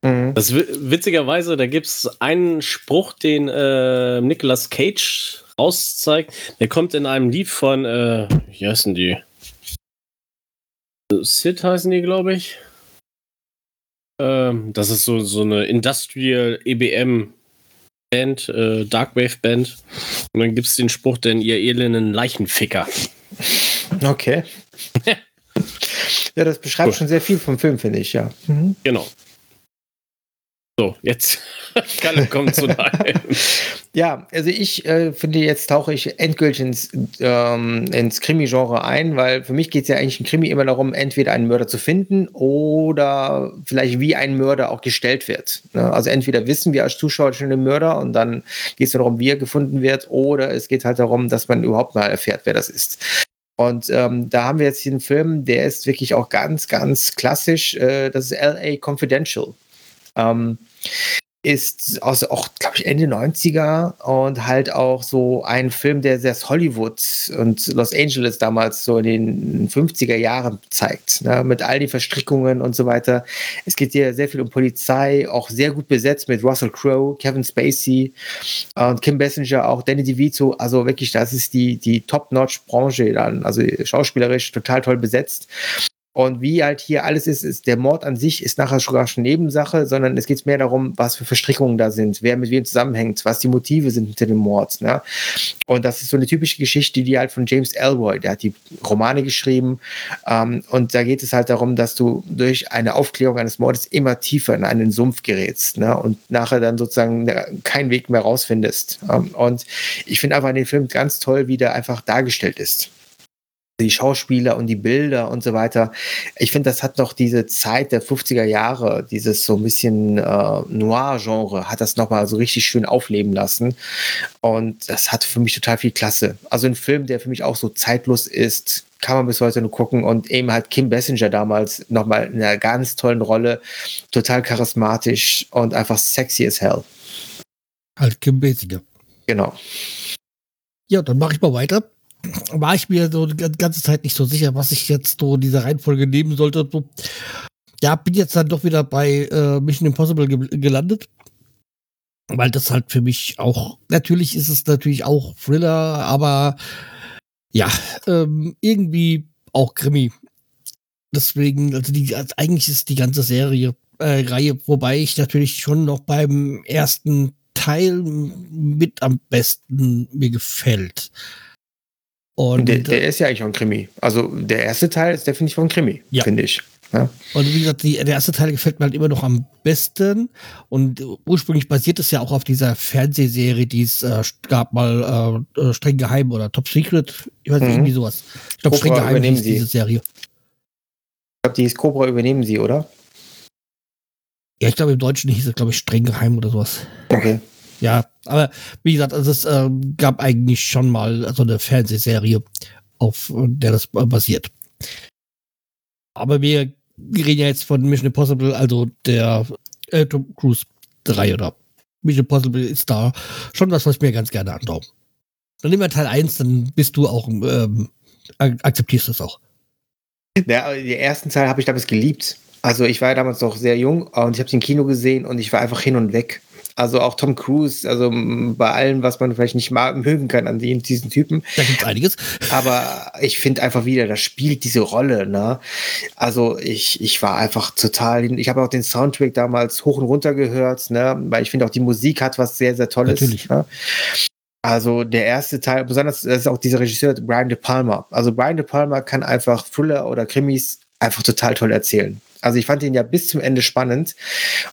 Mhm. Das witzigerweise, da gibt es einen Spruch, den äh, Nicolas Cage rauszeigt. Der kommt in einem Lied von, äh, wie heißen die? Sid heißen die, glaube ich. Ähm, das ist so, so eine Industrial EBM Band, äh, Darkwave Band. Und dann gibt es den Spruch, denn ihr elenden Leichenficker. Okay. ja, das beschreibt Gut. schon sehr viel vom Film, finde ich, ja. Mhm. Genau. So, jetzt Kalle kommt zu deinem. Ja, also ich äh, finde, jetzt tauche ich endgültig ins, ähm, ins Krimi-Genre ein, weil für mich geht es ja eigentlich im Krimi immer darum, entweder einen Mörder zu finden oder vielleicht wie ein Mörder auch gestellt wird. Ne? Also entweder wissen wir als Zuschauer schon den Mörder und dann geht es darum, wie er gefunden wird, oder es geht halt darum, dass man überhaupt mal erfährt, wer das ist. Und ähm, da haben wir jetzt hier einen Film, der ist wirklich auch ganz, ganz klassisch. Äh, das ist LA Confidential. Ähm, ist aus auch, glaube ich, Ende 90er und halt auch so ein Film, der sehr Hollywood und Los Angeles damals so in den 50er Jahren zeigt, ne, mit all den Verstrickungen und so weiter. Es geht hier sehr viel um Polizei, auch sehr gut besetzt mit Russell Crowe, Kevin Spacey und Kim Bessinger, auch Danny DeVito. Also wirklich, das ist die, die Top-Notch-Branche dann, also schauspielerisch total toll besetzt. Und wie halt hier alles ist, ist der Mord an sich ist nachher sogar schon Nebensache, sondern es geht mehr darum, was für Verstrickungen da sind, wer mit wem zusammenhängt, was die Motive sind hinter dem Mord. Ne? Und das ist so eine typische Geschichte, die halt von James Elroy, der hat die Romane geschrieben. Ähm, und da geht es halt darum, dass du durch eine Aufklärung eines Mordes immer tiefer in einen Sumpf gerätst ne? und nachher dann sozusagen keinen Weg mehr rausfindest. Ähm, und ich finde einfach den Film ganz toll, wie der einfach dargestellt ist die Schauspieler und die Bilder und so weiter. Ich finde, das hat noch diese Zeit der 50er Jahre, dieses so ein bisschen äh, Noir-Genre, hat das nochmal so richtig schön aufleben lassen. Und das hat für mich total viel Klasse. Also ein Film, der für mich auch so zeitlos ist, kann man bis heute nur gucken. Und eben halt Kim Bessinger damals nochmal in einer ganz tollen Rolle, total charismatisch und einfach sexy as hell. Halt Kim Bessinger. Genau. Ja, dann mache ich mal weiter war ich mir so die ganze Zeit nicht so sicher, was ich jetzt so in dieser Reihenfolge nehmen sollte. So, ja, bin jetzt dann doch wieder bei äh, Mission Impossible ge gelandet. Weil das halt für mich auch, natürlich ist es natürlich auch Thriller, aber ja, ähm, irgendwie auch Krimi. Deswegen, also, die, also eigentlich ist die ganze Serie, äh, Reihe, wobei ich natürlich schon noch beim ersten Teil mit am besten mir gefällt. Und der, der, ist ja eigentlich auch ein Krimi. Also der erste Teil ist definitiv ein Krimi, ja. finde ich. Ja. Und wie gesagt, die, der erste Teil gefällt mir halt immer noch am besten. Und ursprünglich basiert es ja auch auf dieser Fernsehserie, die es äh, gab mal äh, äh, streng geheim oder Top Secret. Ich weiß nicht, mhm. irgendwie sowas. Ich glaube, streng geheim ist diese Serie. Ich glaube, die ist Cobra übernehmen sie, oder? Ja, ich glaube, im Deutschen hieß es, glaube ich, streng geheim oder sowas. Okay. Ja, aber wie gesagt, also es äh, gab eigentlich schon mal so eine Fernsehserie, auf der das basiert. Aber wir reden ja jetzt von Mission Impossible, also der äh, Tom Cruise 3 oder Mission Impossible ist da schon was, was ich mir ganz gerne anschaue. Dann nehmen wir Teil 1, dann bist du auch, ähm, akzeptierst du es auch. Ja, den ersten Teil habe ich damals geliebt. Also ich war ja damals noch sehr jung und ich habe den Kino gesehen und ich war einfach hin und weg. Also auch Tom Cruise, also bei allem, was man vielleicht nicht mag, mögen kann an diesen Typen. Da gibt einiges. Aber ich finde einfach wieder, das spielt diese Rolle. Ne? Also ich, ich war einfach total, ich habe auch den Soundtrack damals hoch und runter gehört, ne? weil ich finde auch die Musik hat was sehr, sehr Tolles. Natürlich. Ne? Also der erste Teil, besonders das ist auch dieser Regisseur Brian De Palma. Also Brian De Palma kann einfach Thriller oder Krimis einfach total toll erzählen. Also ich fand ihn ja bis zum Ende spannend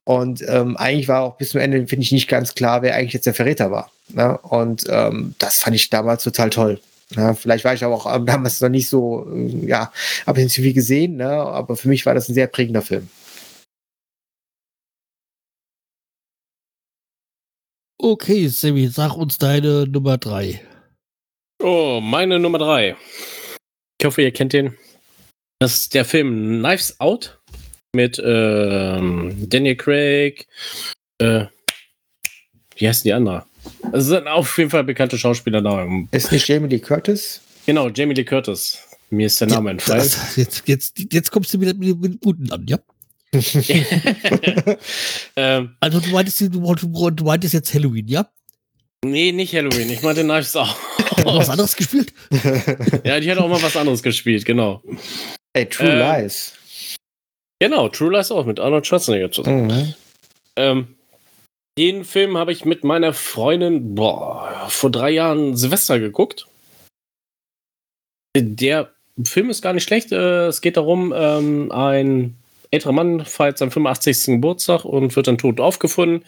und ähm, eigentlich war auch bis zum Ende, finde ich, nicht ganz klar, wer eigentlich jetzt der Verräter war. Ne? Und ähm, das fand ich damals total toll. Ja, vielleicht war ich aber auch ähm, damals noch nicht so, äh, ja, habe ich nicht so viel gesehen, ne? aber für mich war das ein sehr prägender Film. Okay, Sammy, sag uns deine Nummer drei. Oh, meine Nummer drei. Ich hoffe, ihr kennt den. Das ist der Film Knives Out mit ähm, Daniel Craig. Äh, wie heißt die andere? Es sind auf jeden Fall bekannte Schauspieler da. Ist nicht Jamie Lee Curtis? Genau, Jamie Lee Curtis. Mir ist der Name entfallen. Jetzt, jetzt, jetzt kommst du wieder mit, mit guten an, ja? ähm, also du meintest, du, du meintest jetzt Halloween, ja? Nee, nicht Halloween. Ich meinte Knives Out. was anderes gespielt? ja, die hat auch mal was anderes gespielt, genau. Ey, True äh, Lies. Genau, True Lies auch mit Arnold Schwarzenegger zusammen. Mhm. Ähm, den Film habe ich mit meiner Freundin boah, vor drei Jahren Silvester geguckt. Der Film ist gar nicht schlecht. Äh, es geht darum, ähm, ein älterer Mann feiert seinen 85. Geburtstag und wird dann tot aufgefunden.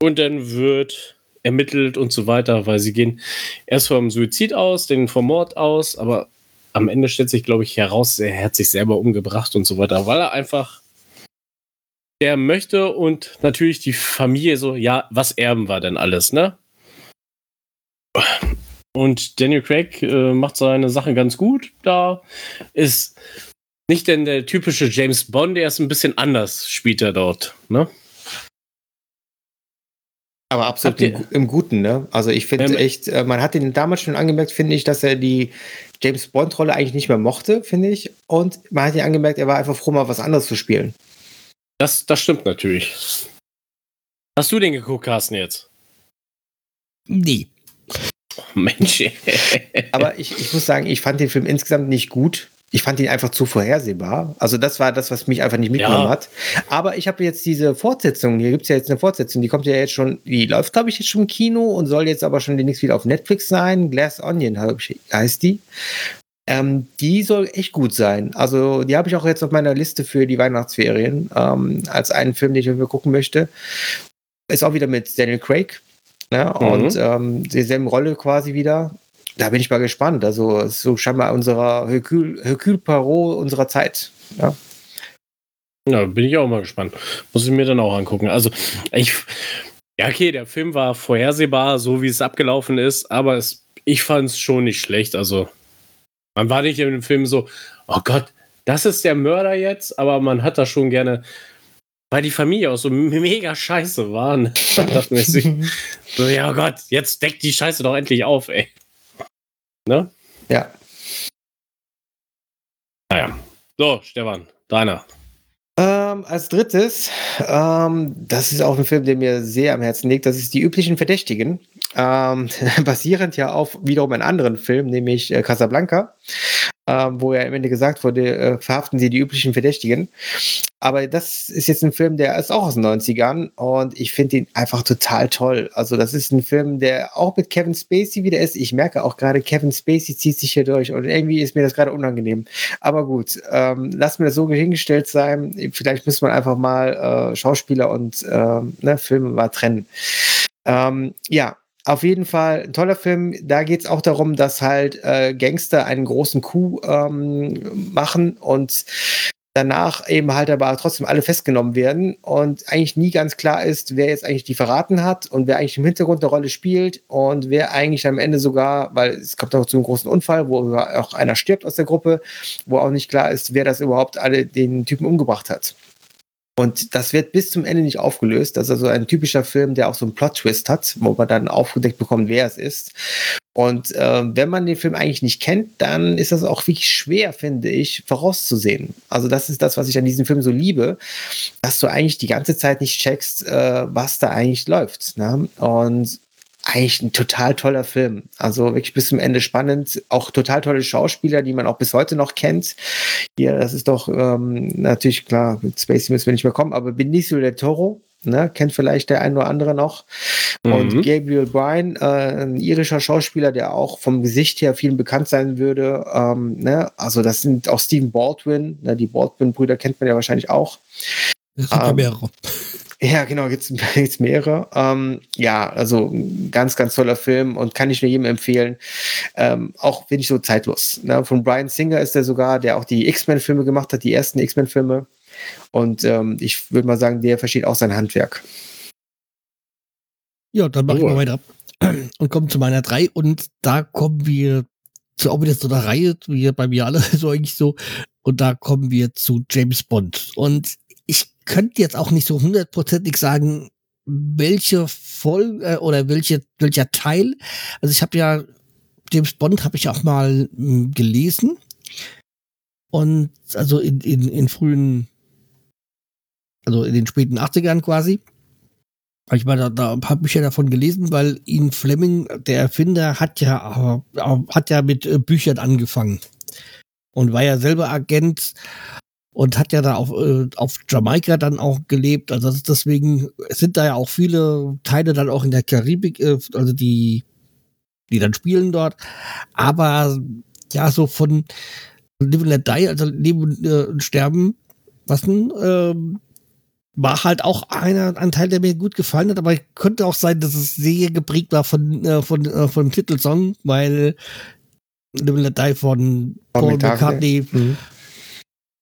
Und dann wird ermittelt und so weiter, weil sie gehen erst vom Suizid aus, den vom Mord aus, aber am Ende stellt sich, glaube ich, heraus, er hat sich selber umgebracht und so weiter, weil er einfach der möchte und natürlich die Familie so, ja, was erben wir denn alles, ne? Und Daniel Craig äh, macht seine Sache ganz gut. Da ist nicht denn der typische James Bond, der ist ein bisschen anders, spielt er dort, ne? Aber absolut im, im, Guten, ne? Also ich finde ähm, echt, äh, man hat ihn damals schon angemerkt, finde ich, dass er die James Bond-Rolle eigentlich nicht mehr mochte, finde ich. Und man hat ihn angemerkt, er war einfach froh, mal was anderes zu spielen. Das, das stimmt natürlich. Hast du den geguckt, Carsten, jetzt? Nee. Oh, Mensch. Aber ich, ich muss sagen, ich fand den Film insgesamt nicht gut. Ich fand ihn einfach zu vorhersehbar. Also das war das, was mich einfach nicht mitgenommen ja. hat. Aber ich habe jetzt diese Fortsetzung, hier gibt es ja jetzt eine Fortsetzung, die kommt ja jetzt schon, die läuft, glaube ich, jetzt schon im Kino und soll jetzt aber schon demnächst wieder auf Netflix sein. Glass Onion heißt die. Ähm, die soll echt gut sein. Also die habe ich auch jetzt auf meiner Liste für die Weihnachtsferien ähm, als einen Film, den ich mir gucken möchte. Ist auch wieder mit Daniel Craig. Ne? Mhm. Und ähm, dieselben Rolle quasi wieder da bin ich mal gespannt. Also so scheinbar unserer Hercule, Hercule unserer Zeit. Ja. Ja, bin ich auch mal gespannt. Muss ich mir dann auch angucken. Also, ich. Ja, okay, der Film war vorhersehbar, so wie es abgelaufen ist, aber es, ich fand es schon nicht schlecht. Also, man war nicht in dem Film so, oh Gott, das ist der Mörder jetzt, aber man hat da schon gerne, weil die Familie auch so mega scheiße war. Ne? so, ja oh Gott, jetzt deckt die Scheiße doch endlich auf, ey. Ne? Ja. Naja. So, Stefan, deiner. Ähm, als drittes, ähm, das ist auch ein Film, der mir sehr am Herzen liegt, das ist Die üblichen Verdächtigen. Ähm, basierend ja auf wiederum einem anderen Film, nämlich äh, Casablanca wo ja am Ende gesagt wurde, äh, verhaften Sie die üblichen Verdächtigen. Aber das ist jetzt ein Film, der ist auch aus den 90ern und ich finde ihn einfach total toll. Also das ist ein Film, der auch mit Kevin Spacey wieder ist. Ich merke auch gerade, Kevin Spacey zieht sich hier durch und irgendwie ist mir das gerade unangenehm. Aber gut, ähm, lass mir das so hingestellt sein. Vielleicht muss man einfach mal äh, Schauspieler und äh, ne, Filme mal trennen. Ähm, ja, auf jeden Fall ein toller Film. Da geht es auch darum, dass halt äh, Gangster einen großen Coup ähm, machen und danach eben halt aber trotzdem alle festgenommen werden und eigentlich nie ganz klar ist, wer jetzt eigentlich die verraten hat und wer eigentlich im Hintergrund eine Rolle spielt und wer eigentlich am Ende sogar, weil es kommt auch zu einem großen Unfall, wo auch einer stirbt aus der Gruppe, wo auch nicht klar ist, wer das überhaupt alle den Typen umgebracht hat. Und das wird bis zum Ende nicht aufgelöst. Das ist also ein typischer Film, der auch so einen Plot-Twist hat, wo man dann aufgedeckt bekommt, wer es ist. Und äh, wenn man den Film eigentlich nicht kennt, dann ist das auch wirklich schwer, finde ich, vorauszusehen. Also das ist das, was ich an diesem Film so liebe, dass du eigentlich die ganze Zeit nicht checkst, äh, was da eigentlich läuft. Ne? Und eigentlich ein total toller Film. Also wirklich bis zum Ende spannend. Auch total tolle Schauspieler, die man auch bis heute noch kennt. Hier, das ist doch ähm, natürlich klar, mit Spacey müssen wir nicht mehr kommen, aber Benicio del Toro, ne, kennt vielleicht der ein oder andere noch. Mhm. Und Gabriel Bryan, äh, ein irischer Schauspieler, der auch vom Gesicht her vielen bekannt sein würde. Ähm, ne? Also das sind auch Stephen Baldwin, ne? die Baldwin-Brüder kennt man ja wahrscheinlich auch. Ähm, mehrere. Ja, genau, gibt es mehrere. Ähm, ja, also ganz, ganz toller Film und kann ich nur jedem empfehlen. Ähm, auch finde ich so zeitlos. Ne? Von Brian Singer ist er sogar, der auch die X-Men-Filme gemacht hat, die ersten X-Men-Filme. Und ähm, ich würde mal sagen, der versteht auch sein Handwerk. Ja, dann mache oh. ich mal weiter und kommen zu meiner drei und da kommen wir zu auch wieder so einer Reihe, wie bei mir alle so eigentlich so. Und da kommen wir zu James Bond. Und könnte jetzt auch nicht so hundertprozentig sagen, welche Folge äh, oder welche, welcher Teil. Also ich habe ja James Bond habe ich auch mal mh, hm, gelesen. Und also in, in, in frühen, also in den späten 80ern quasi. Ich meine, da, da habe ich ja davon gelesen, weil ihn Fleming, der Erfinder, hat ja, äh, hat ja mit äh, Büchern angefangen. Und war ja selber Agent und hat ja da auf, äh, auf Jamaika dann auch gelebt. Also deswegen sind da ja auch viele Teile dann auch in der Karibik, äh, also die, die dann spielen dort. Aber ja, so von Live and Let Die, also Leben äh, und Sterben, was denn, äh, war halt auch einer, ein Teil, der mir gut gefallen hat, aber könnte auch sein, dass es sehr geprägt war von, äh, von, äh, von dem Titelsong, weil Live and Let Die von Paul McCartney, mhm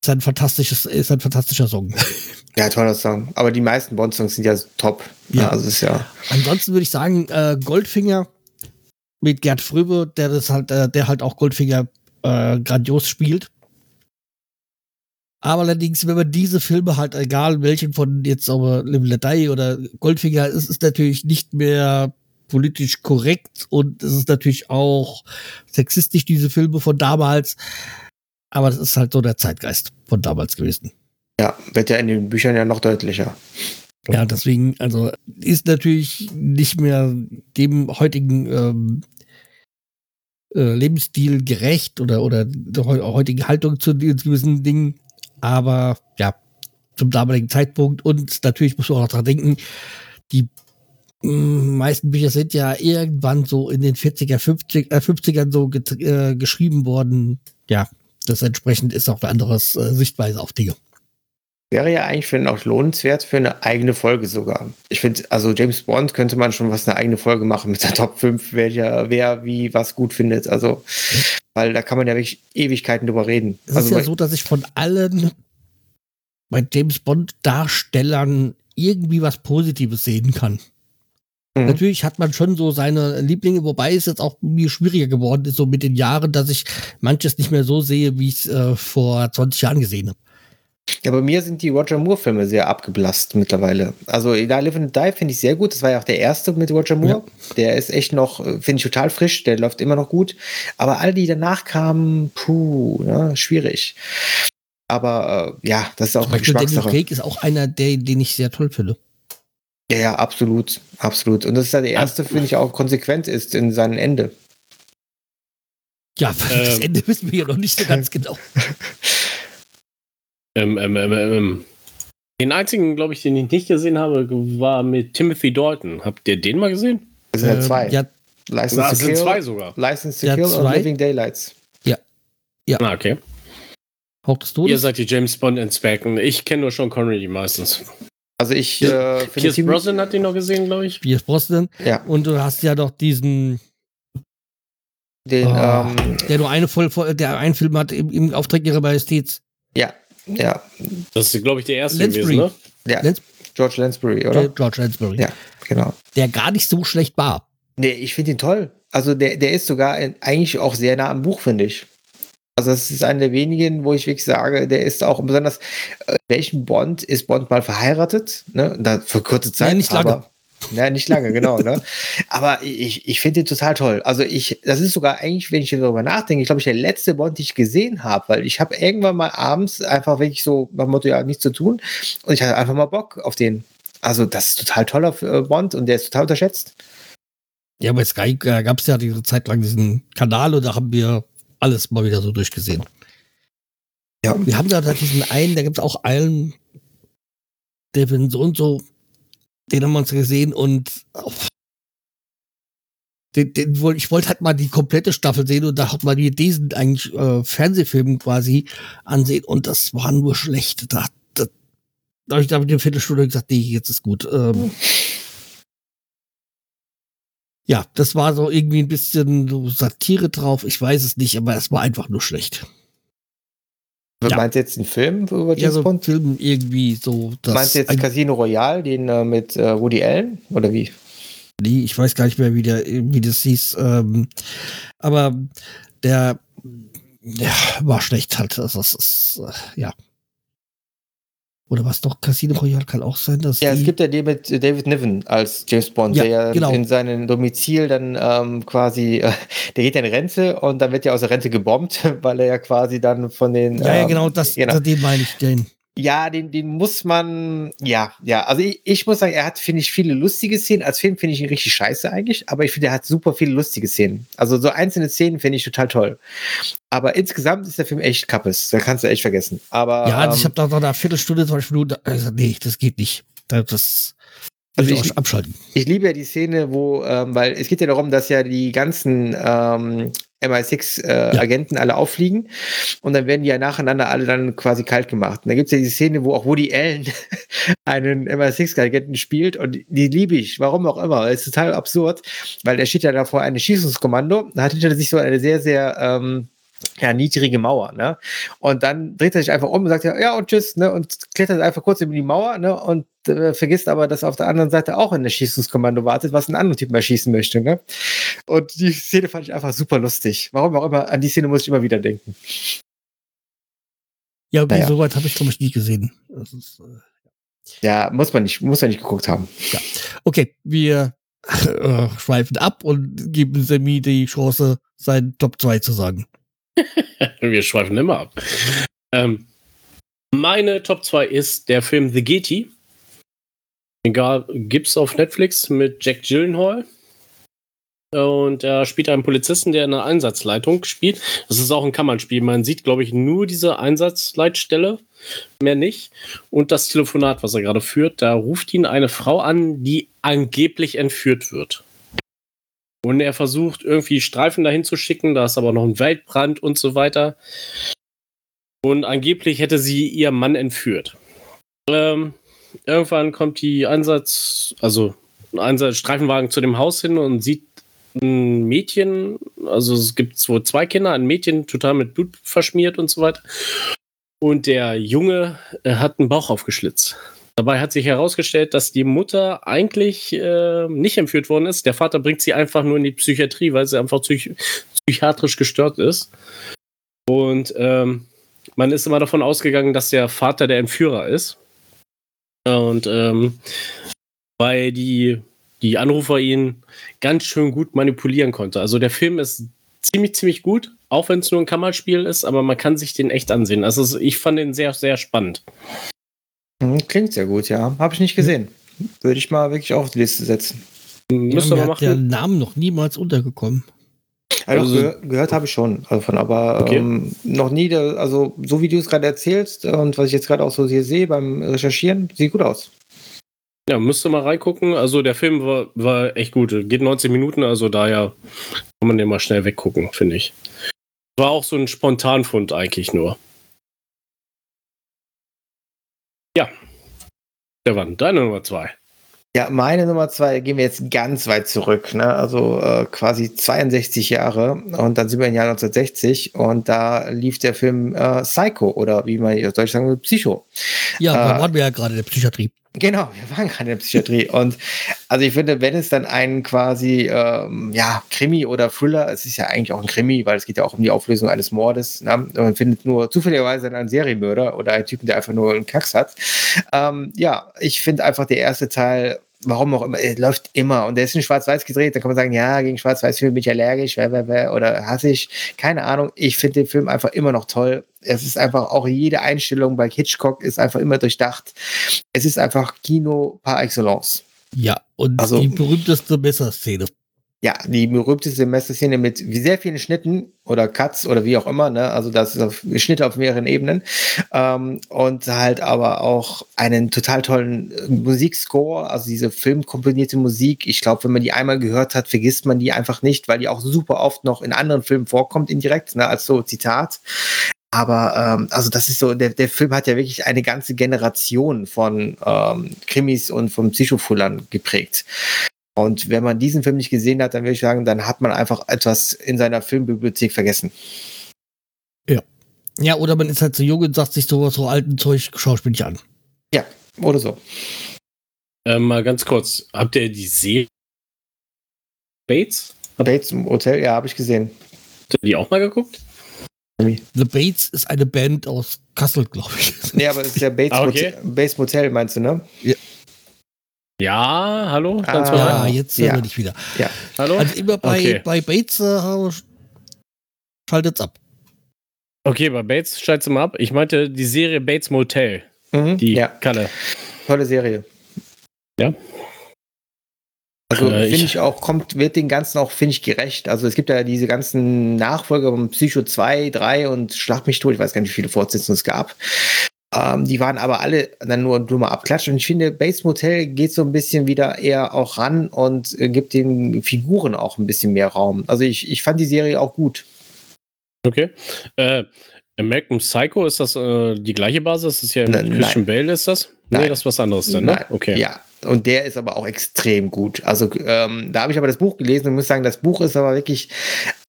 ist ein fantastisches, ist ein fantastischer Song. Ja, toller Song. Aber die meisten Bond-Songs sind ja top. Ja. ja, also ist ja. Ansonsten würde ich sagen, äh, Goldfinger mit Gerd Fröbe, der das halt, äh, der halt auch Goldfinger äh, grandios spielt. Aber allerdings, wenn man diese Filme halt, egal welchen von jetzt aber Live Let Die oder Goldfinger, ist es natürlich nicht mehr politisch korrekt und es ist natürlich auch sexistisch, diese Filme von damals. Aber das ist halt so der Zeitgeist von damals gewesen. Ja, wird ja in den Büchern ja noch deutlicher. Ja, deswegen, also ist natürlich nicht mehr dem heutigen ähm, äh, Lebensstil gerecht oder, oder der heutigen Haltung zu gewissen Dingen. Aber ja, zum damaligen Zeitpunkt und natürlich muss man auch daran denken, die mm, meisten Bücher sind ja irgendwann so in den 40er, 50, äh, 50ern so äh, geschrieben worden. Ja, das entsprechend ist auch eine andere äh, Sichtweise auf Dinge. Wäre ja eigentlich für auch lohnenswert für eine eigene Folge sogar. Ich finde, also James Bond könnte man schon was eine eigene Folge machen mit der Top 5, wer, wer wie was gut findet. Also, weil da kann man ja wirklich Ewigkeiten drüber reden. Es also, ist ja so, dass ich von allen bei James Bond Darstellern irgendwie was Positives sehen kann. Mhm. Natürlich hat man schon so seine Lieblinge, wobei es jetzt auch mir schwieriger geworden ist, so mit den Jahren, dass ich manches nicht mehr so sehe, wie ich es äh, vor 20 Jahren gesehen habe. Ja, bei mir sind die Roger Moore-Filme sehr abgeblasst mittlerweile. Also, Da Live and Die finde ich sehr gut. Das war ja auch der erste mit Roger Moore. Ja. Der ist echt noch, äh, finde ich total frisch. Der läuft immer noch gut. Aber alle, die danach kamen, puh, ne, schwierig. Aber äh, ja, das ist auch eine Geschmackssache. Daniel Craig ist auch einer, der, den ich sehr toll finde. Ja, ja, absolut, absolut. Und das ist ja der erste, finde ich, auch konsequent ist in seinem Ende. Ja, das ähm, Ende wissen wir ja noch nicht so ganz genau. Ähm, ähm, ähm, ähm, den einzigen, glaube ich, den ich nicht gesehen habe, war mit Timothy Dalton. Habt ihr den mal gesehen? Das sind ja zwei. Ja, License Na, to sind zwei sogar. License to ja, Kill zwei. und Living Daylights. Ja. Ja. Ah, okay. Hauptes Todes. Ihr seid die James Bond Inspekten. Ich kenne nur schon Connery meistens. Also ich ja. äh, Pierce Brosnan hat den noch gesehen, glaube ich. Pierce Brosnan. Ja. Und du hast ja doch diesen den, oh, ähm, der nur eine voll, der einen Film hat im, im Auftrag ihrer Majestät. Ja, ja. Das ist, glaube ich, der erste Lansbury. gewesen, ne? Ja. Lans George Lansbury, oder? George Lansbury. Ja, genau. Der gar nicht so schlecht war. Nee, ich finde ihn toll. Also der, der ist sogar eigentlich auch sehr nah am Buch, finde ich. Also das ist einer der wenigen, wo ich wirklich sage, der ist auch besonders, äh, welchen Bond ist Bond mal verheiratet? Ne? Da für kurze Zeit. Nein, nicht lange. Aber, ja, nicht lange, genau. ne? Aber ich, ich finde den total toll. Also ich, das ist sogar eigentlich, wenn ich darüber nachdenke, ich glaube, ich der letzte Bond, den ich gesehen habe, weil ich habe irgendwann mal abends einfach wirklich so nach Motto, ja, nichts zu tun und ich hatte einfach mal Bock auf den. Also das ist total toller äh, Bond und der ist total unterschätzt. Ja, bei Sky gab es ja diese Zeit lang diesen Kanal und da haben wir alles mal wieder so durchgesehen. Ja. Wir haben da diesen einen, da gibt es auch einen, der wenn so und so den haben wir uns gesehen und oh, den, den, ich wollte halt mal die komplette Staffel sehen und da hat man die diesen eigentlich äh, Fernsehfilmen quasi ansehen und das war nur schlecht. Da, da, da habe ich da mit der Viertelstunde gesagt, nee, jetzt ist gut. Ähm, ja, das war so irgendwie ein bisschen so Satire drauf. Ich weiß es nicht, aber es war einfach nur schlecht. Ja. Meinst du jetzt einen Film über James ja, so Bond? Film irgendwie so. Meinst du jetzt Casino Royale, den äh, mit äh, Woody Allen oder wie? Nee, ich weiß gar nicht mehr, wie, der, wie das hieß. Ähm, aber der ja, war schlecht halt. Also, das ist, äh, ja. Oder was doch Casino Royale kann auch sein, dass. Ja, es gibt ja den mit David Niven als James Bond, ja, der genau. in seinem Domizil dann ähm, quasi, äh, der geht ja in Rente und dann wird ja aus der Rente gebombt, weil er ja quasi dann von den. Ja, ähm, ja genau, das, genau. den meine ich, den. Ja, den, den muss man, ja, ja. Also ich, ich muss sagen, er hat, finde ich, viele lustige Szenen. Als Film finde ich ihn richtig scheiße eigentlich, aber ich finde, er hat super viele lustige Szenen. Also so einzelne Szenen finde ich total toll. Aber insgesamt ist der Film echt kappes. Da kannst du echt vergessen. Aber. Ja, also ähm, ich habe da nach einer Viertelstunde zum Beispiel nur, also nee, das geht nicht. Das, also ich, abschalten. Ich liebe ja die Szene, wo, ähm, weil es geht ja darum, dass ja die ganzen ähm, MI6-Agenten äh, ja. alle auffliegen und dann werden die ja nacheinander alle dann quasi kalt gemacht. Und da gibt es ja die Szene, wo auch Woody Allen einen MI6-Agenten spielt und die liebe ich, warum auch immer. Es ist total absurd, weil der steht ja da vor einem Schießungskommando, hat hinter sich so eine sehr, sehr ähm, ja, niedrige Mauer, ne? Und dann dreht er sich einfach um und sagt ja, ja und tschüss, ne? Und klettert einfach kurz über die Mauer, ne? Und äh, vergisst aber, dass auf der anderen Seite auch ein Erschießungskommando wartet, was einen anderen Typen erschießen möchte, ne? Und die Szene fand ich einfach super lustig. Warum auch immer, an die Szene muss ich immer wieder denken. Ja, okay, naja. soweit habe ich, glaube ich, nie gesehen. Ist, äh, ja, muss man nicht, muss man nicht geguckt haben. Ja. Okay, wir äh, schweifen ab und geben Semi die Chance, sein Top 2 zu sagen. Wir schweifen immer ab. Ähm, meine Top 2 ist der Film The Getty. Egal, gibt's auf Netflix mit Jack Gyllenhaal. Und er spielt einen Polizisten, der eine Einsatzleitung spielt. Das ist auch ein Kammernspiel. Man sieht, glaube ich, nur diese Einsatzleitstelle, mehr nicht. Und das Telefonat, was er gerade führt, da ruft ihn eine Frau an, die angeblich entführt wird. Und er versucht irgendwie Streifen dahin zu schicken, da ist aber noch ein Waldbrand und so weiter. Und angeblich hätte sie ihren Mann entführt. Ähm, irgendwann kommt die Einsatz, also ein Einsatz, Streifenwagen zu dem Haus hin und sieht ein Mädchen, also es gibt so zwei Kinder, ein Mädchen total mit Blut verschmiert und so weiter. Und der Junge äh, hat einen Bauch aufgeschlitzt. Dabei hat sich herausgestellt, dass die Mutter eigentlich äh, nicht entführt worden ist. Der Vater bringt sie einfach nur in die Psychiatrie, weil sie einfach psych psychiatrisch gestört ist. Und ähm, man ist immer davon ausgegangen, dass der Vater der Entführer ist. Und ähm, weil die, die Anrufer ihn ganz schön gut manipulieren konnte. Also der Film ist ziemlich, ziemlich gut, auch wenn es nur ein Kammerspiel ist, aber man kann sich den echt ansehen. Also ich fand den sehr, sehr spannend. Hm, klingt sehr gut, ja. Habe ich nicht gesehen. Würde ich mal wirklich auf die Liste setzen. Müsste ja, mir hat der Name noch niemals untergekommen. Also, also gehör, gehört habe ich schon davon, aber okay. ähm, noch nie, also so wie du es gerade erzählst und was ich jetzt gerade auch so hier sehe beim Recherchieren, sieht gut aus. Ja, müsste mal reingucken. Also der Film war, war echt gut. Geht 19 Minuten, also daher kann man den mal schnell weggucken, finde ich. War auch so ein Spontanfund eigentlich nur. Ja. Stefan, deine Nummer zwei. Ja, meine Nummer zwei, gehen wir jetzt ganz weit zurück, ne? also äh, quasi 62 Jahre und dann sind wir im Jahr 1960 und da lief der Film äh, Psycho oder wie man in Deutsch sagen Psycho. Ja, da äh, waren wir ja gerade der Psychiatrie. Genau, wir waren gerade in der Psychiatrie. Und also ich finde, wenn es dann einen quasi, ähm, ja, Krimi oder Thriller, es ist ja eigentlich auch ein Krimi, weil es geht ja auch um die Auflösung eines Mordes. Ne? Man findet nur zufälligerweise einen Serienmörder oder einen Typen, der einfach nur einen Kacks hat. Ähm, ja, ich finde einfach der erste Teil warum auch immer, er läuft immer und der ist in Schwarz-Weiß gedreht, dann kann man sagen, ja, gegen Schwarz-Weiß-Film bin ich allergisch, oder hasse ich, keine Ahnung. Ich finde den Film einfach immer noch toll. Es ist einfach auch jede Einstellung bei Hitchcock ist einfach immer durchdacht. Es ist einfach Kino par excellence. Ja, und also, die berühmteste Messerszene ja, die berühmteste Messerszene mit sehr vielen Schnitten oder Cuts oder wie auch immer, ne? Also das ist auf, Schnitte auf mehreren Ebenen. Ähm, und halt aber auch einen total tollen äh, Musikscore, also diese filmkomponierte Musik. Ich glaube, wenn man die einmal gehört hat, vergisst man die einfach nicht, weil die auch super oft noch in anderen Filmen vorkommt, indirekt, ne? als so Zitat. Aber ähm, also das ist so, der, der Film hat ja wirklich eine ganze Generation von ähm, Krimis und von Psychofullern geprägt. Und wenn man diesen Film nicht gesehen hat, dann würde ich sagen, dann hat man einfach etwas in seiner Filmbibliothek vergessen. Ja. Ja, oder man ist halt so jung und sagt sich so, so alten Zeug, schauspiel ich an. Ja, oder so. Ähm, mal ganz kurz, habt ihr die Serie Bates? Bates im Hotel, ja, habe ich gesehen. Habt ihr die auch mal geguckt? The Bates ist eine Band aus Kassel, glaube ich. Nee, aber es ist ja Bates, ah, okay. Motel, Bates Motel, meinst du, ne? Ja. Ja, hallo? Ah, ja, jetzt ja. ich wieder. Ja. Hallo? Also immer bei, okay. bei Bates äh, schaltet's ab. Okay, bei Bates schaltet's mal ab. Ich meinte die Serie Bates Motel. Mhm, die ja. Kalle. Tolle Serie. Ja. Also äh, finde ich auch, kommt, wird den Ganzen auch, finde ich, gerecht. Also es gibt ja diese ganzen Nachfolger von Psycho 2, 3 und Schlag mich tot, ich weiß gar nicht, wie viele Fortsetzungen es gab. Ähm, die waren aber alle dann nur, nur mal abklatscht. Und ich finde, Base Motel geht so ein bisschen wieder eher auch ran und äh, gibt den Figuren auch ein bisschen mehr Raum. Also ich, ich fand die Serie auch gut. Okay. Äh, American Psycho, ist das äh, die gleiche Basis? Das ist ja Nein, Christian Bale, ist das? Nein. Nee, das ist was anderes dann, ne? Okay. Ja, und der ist aber auch extrem gut. Also ähm, da habe ich aber das Buch gelesen und muss sagen, das Buch ist aber wirklich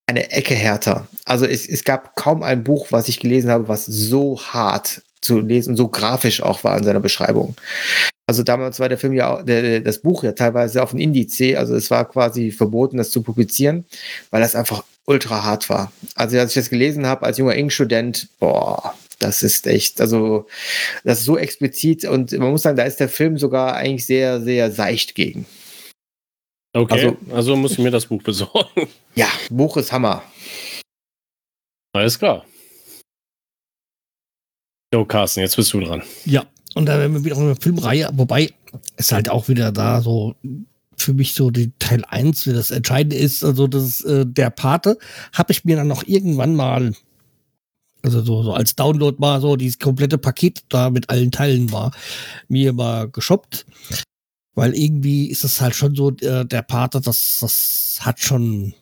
eine Ecke härter. Also es, es gab kaum ein Buch, was ich gelesen habe, was so hart zu lesen, so grafisch auch war in seiner Beschreibung. Also damals war der Film ja, der, das Buch ja teilweise auf dem Indiz, also es war quasi verboten, das zu publizieren, weil das einfach ultra hart war. Also als ich das gelesen habe als junger Ink-Student, boah, das ist echt, also das ist so explizit und man muss sagen, da ist der Film sogar eigentlich sehr, sehr seicht gegen. Okay, also, also muss ich mir das Buch besorgen. Ja, Buch ist Hammer. Alles klar. Jo, Carsten, jetzt bist du dran. Ja, und da werden wir wieder auf eine Filmreihe, wobei es halt auch wieder da so für mich so die Teil 1, das Entscheidende ist, also das, äh, der Pate, habe ich mir dann noch irgendwann mal, also so, so als Download mal so dieses komplette Paket da mit allen Teilen war, mir mal geshoppt. Weil irgendwie ist es halt schon so, äh, der Pate, das, das hat schon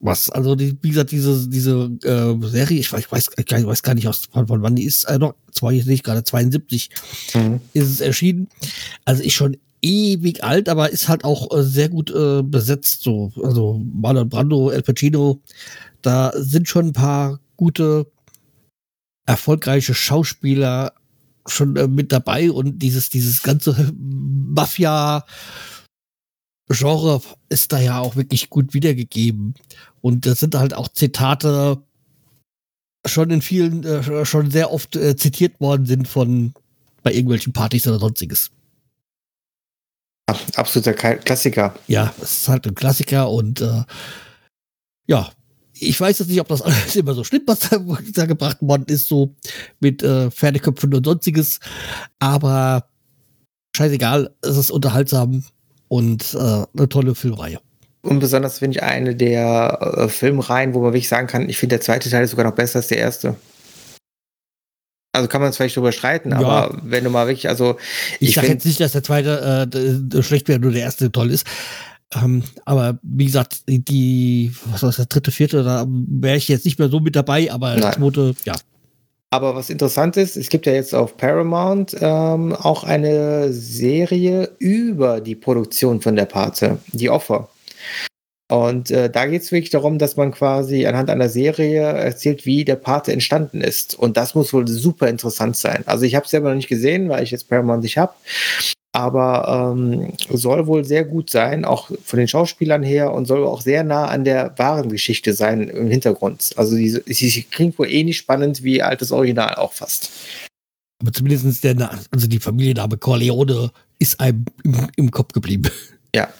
was. Also, die, wie gesagt, diese, diese äh, Serie, ich weiß, ich weiß, ich weiß gar nicht, aus, von, von wann die ist, äh, noch, zwar jetzt nicht gerade 72 mhm. ist es erschienen. Also ist schon ewig alt, aber ist halt auch äh, sehr gut äh, besetzt. So, also Marlon Brando, El Pacino, da sind schon ein paar gute, erfolgreiche Schauspieler schon äh, mit dabei und dieses, dieses ganze Mafia- Genre ist da ja auch wirklich gut wiedergegeben. Und das sind halt auch Zitate schon in vielen, äh, schon sehr oft äh, zitiert worden sind von bei irgendwelchen Partys oder sonstiges. Absoluter Klassiker. Ja, es ist halt ein Klassiker und äh, ja, ich weiß jetzt nicht, ob das alles immer so stimmt, was da, da gebracht worden ist, so mit äh, Pferdeköpfen und sonstiges, aber scheißegal, es ist unterhaltsam und äh, eine tolle Filmreihe. Und besonders finde ich eine der äh, Filmreihen, wo man wirklich sagen kann, ich finde der zweite Teil ist sogar noch besser als der erste. Also kann man es vielleicht drüber streiten, ja. aber wenn du mal wirklich, also. Ich, ich sage jetzt nicht, dass der zweite äh, schlecht wäre, nur der erste toll ist. Ähm, aber wie gesagt, die, was war das, der dritte, vierte, da wäre ich jetzt nicht mehr so mit dabei, aber Nein. der zweite, ja. Aber was interessant ist, es gibt ja jetzt auf Paramount ähm, auch eine Serie über die Produktion von der Pate, die Offer. Und äh, da geht es wirklich darum, dass man quasi anhand einer Serie erzählt, wie der Pate entstanden ist. Und das muss wohl super interessant sein. Also ich habe es selber noch nicht gesehen, weil ich jetzt Paramount nicht habe aber ähm, soll wohl sehr gut sein, auch von den Schauspielern her und soll auch sehr nah an der wahren Geschichte sein im Hintergrund. Also sie, sie klingt wohl ähnlich spannend wie altes Original auch fast. Aber zumindest der, also die Familienname Corleone ist einem im, im Kopf geblieben. Ja,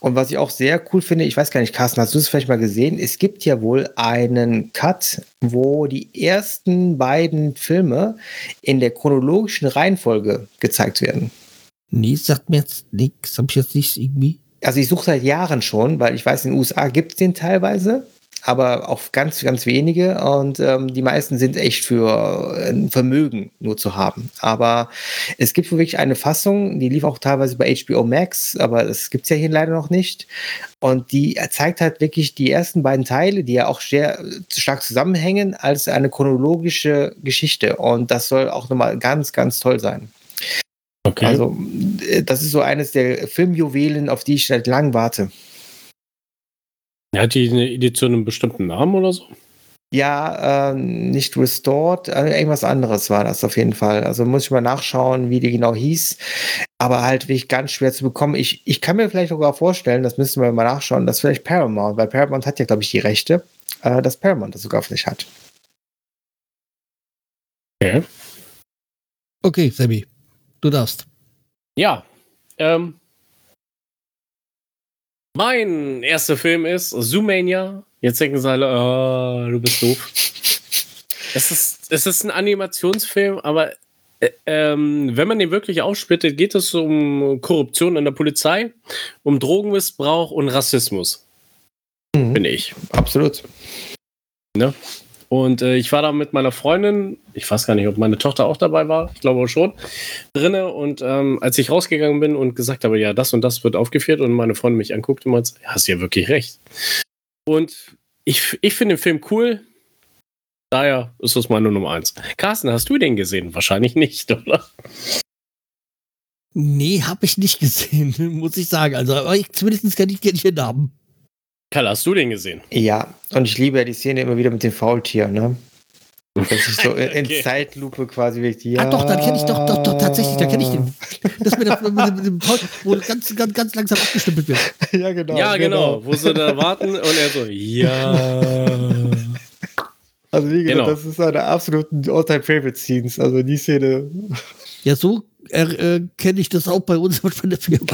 und was ich auch sehr cool finde, ich weiß gar nicht, Carsten, hast du es vielleicht mal gesehen? Es gibt ja wohl einen Cut, wo die ersten beiden Filme in der chronologischen Reihenfolge gezeigt werden. Nee, sagt mir jetzt nichts. Hab ich jetzt nicht irgendwie. Also ich suche seit Jahren schon, weil ich weiß, in den USA gibt es den teilweise, aber auch ganz, ganz wenige. Und ähm, die meisten sind echt für ein Vermögen nur zu haben. Aber es gibt wirklich eine Fassung, die lief auch teilweise bei HBO Max, aber das gibt es ja hier leider noch nicht. Und die zeigt halt wirklich die ersten beiden Teile, die ja auch sehr stark zusammenhängen, als eine chronologische Geschichte. Und das soll auch nochmal ganz, ganz toll sein. Okay. Also, äh, das ist so eines der Filmjuwelen, auf die ich seit langem warte. Hat die eine Idee zu einem bestimmten Namen oder so? Ja, äh, nicht Restored, äh, irgendwas anderes war das auf jeden Fall. Also muss ich mal nachschauen, wie die genau hieß. Aber halt wirklich ganz schwer zu bekommen. Ich, ich kann mir vielleicht sogar vorstellen, das müssen wir mal nachschauen, dass vielleicht Paramount, weil Paramount hat ja, glaube ich, die Rechte, äh, dass Paramount das sogar vielleicht hat. Okay. Okay, Sammy. Du darfst. Ja. Ähm, mein erster Film ist Zoomania. Jetzt denken sie alle, oh, du bist doof. es, ist, es ist ein Animationsfilm, aber äh, ähm, wenn man den wirklich aufsplittet, geht es um Korruption in der Polizei, um Drogenmissbrauch und Rassismus. Mhm. Bin ich. Absolut. Ne? Und äh, ich war da mit meiner Freundin, ich weiß gar nicht, ob meine Tochter auch dabei war, ich glaube schon, drinne. Und ähm, als ich rausgegangen bin und gesagt habe, ja, das und das wird aufgeführt und meine Freundin mich anguckt und meinte, ja, hast ja wirklich recht. Und ich, ich finde den Film cool. Daher ist das meine Nummer eins. Carsten, hast du den gesehen? Wahrscheinlich nicht, oder? Nee, habe ich nicht gesehen, muss ich sagen. Also, aber ich, zumindest kenn ich den Namen. Karl, hast du den gesehen? Ja, und ich liebe ja die Szene immer wieder mit dem Faultier, ne? Das ist so in, in Zeitlupe quasi wirklich. Ja. Ah, doch, dann kenne ich doch, doch, doch, tatsächlich, da kenne ich den. Das mit, der, mit, dem Faul, wo ganz, ganz, ganz langsam abgestempelt wird. Ja, genau. Ja, genau. genau. Wo sie da warten und er so, ja. Also, wie gesagt, genau. das ist eine absoluten All-Time-Favorite-Scenes. Also, die Szene. Ja, so äh, kenne ich das auch bei uns von der Firma.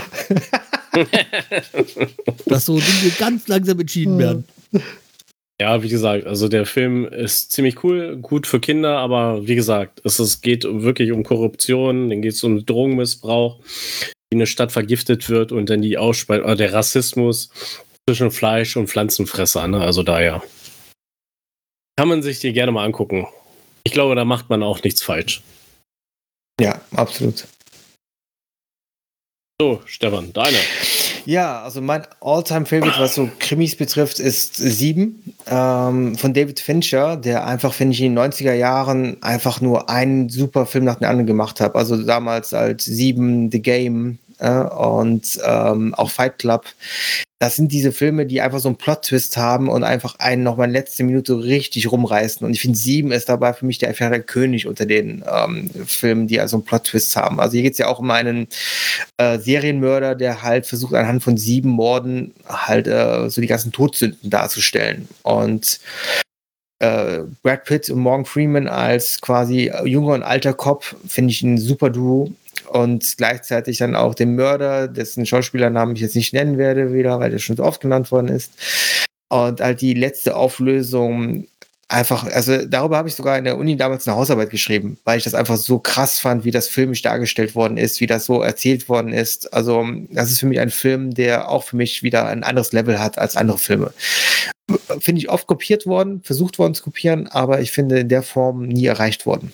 Dass so Dinge ganz langsam entschieden werden. Ja, wie gesagt, also der Film ist ziemlich cool, gut für Kinder, aber wie gesagt, es, es geht wirklich um Korruption, dann geht es um Drogenmissbrauch. wie eine Stadt vergiftet wird und dann die Ausspeisung, äh, der Rassismus zwischen Fleisch und Pflanzenfresser, ne? Also daher. Kann man sich die gerne mal angucken. Ich glaube, da macht man auch nichts falsch. Ja, absolut. So, Stefan, deine. Ja, also mein Alltime favorite was so Krimis betrifft, ist Sieben ähm, von David Fincher, der einfach, finde ich, in den 90er Jahren einfach nur einen super Film nach dem anderen gemacht hat. Also damals als Sieben, The Game, äh, und ähm, auch Fight Club. Das sind diese Filme, die einfach so einen Plot-Twist haben und einfach einen noch mal in letzter Minute richtig rumreißen. Und ich finde, Sieben ist dabei für mich der, der König unter den ähm, Filmen, die also einen Plot-Twist haben. Also hier geht es ja auch um einen äh, Serienmörder, der halt versucht, anhand von sieben Morden halt äh, so die ganzen Todsünden darzustellen. Und äh, Brad Pitt und Morgan Freeman als quasi junger und alter Cop finde ich ein super Duo und gleichzeitig dann auch den Mörder, dessen Schauspielernamen ich jetzt nicht nennen werde wieder, weil der schon so oft genannt worden ist. Und halt die letzte Auflösung einfach, also darüber habe ich sogar in der Uni damals eine Hausarbeit geschrieben, weil ich das einfach so krass fand, wie das filmisch dargestellt worden ist, wie das so erzählt worden ist. Also das ist für mich ein Film, der auch für mich wieder ein anderes Level hat als andere Filme. Finde ich oft kopiert worden, versucht worden zu kopieren, aber ich finde in der Form nie erreicht worden.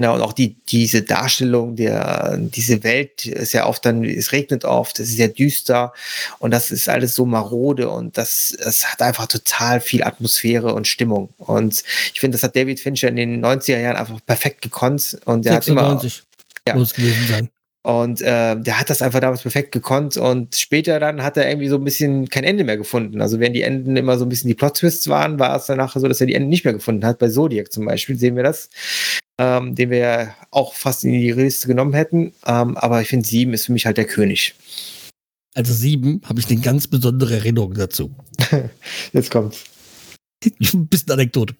Ja, und auch die, diese Darstellung der, diese Welt ist ja oft dann, es regnet oft, es ist sehr düster und das ist alles so marode und das, es hat einfach total viel Atmosphäre und Stimmung. Und ich finde, das hat David Fincher in den 90er Jahren einfach perfekt gekonnt und der 96 hat immer, muss gewesen sein. Und äh, der hat das einfach damals perfekt gekonnt und später dann hat er irgendwie so ein bisschen kein Ende mehr gefunden. Also wenn die Enden immer so ein bisschen die Plot-Twists waren, war es danach so, dass er die Enden nicht mehr gefunden hat. Bei Zodiac zum Beispiel sehen wir das, ähm, den wir ja auch fast in die Liste genommen hätten. Ähm, aber ich finde, sieben ist für mich halt der König. Also sieben habe ich eine ganz besondere Erinnerung dazu. Jetzt kommt's. Ein bisschen Anekdote.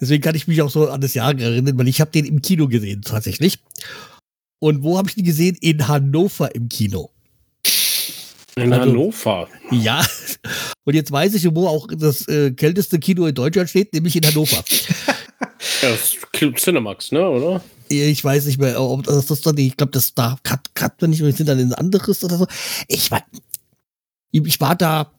Deswegen kann ich mich auch so an das Jahr erinnern, weil ich habe den im Kino gesehen tatsächlich. Und wo habe ich die gesehen? In Hannover im Kino. In also, Hannover? Ja. Und jetzt weiß ich, wo auch das äh, kälteste Kino in Deutschland steht, nämlich in Hannover. ja, Cinemax, ne, oder? Ich weiß nicht mehr, ob das, das dann, ich glaube, das da hat, hat man nicht, wir sind dann in ein anderes oder so. Ich war, ich war da,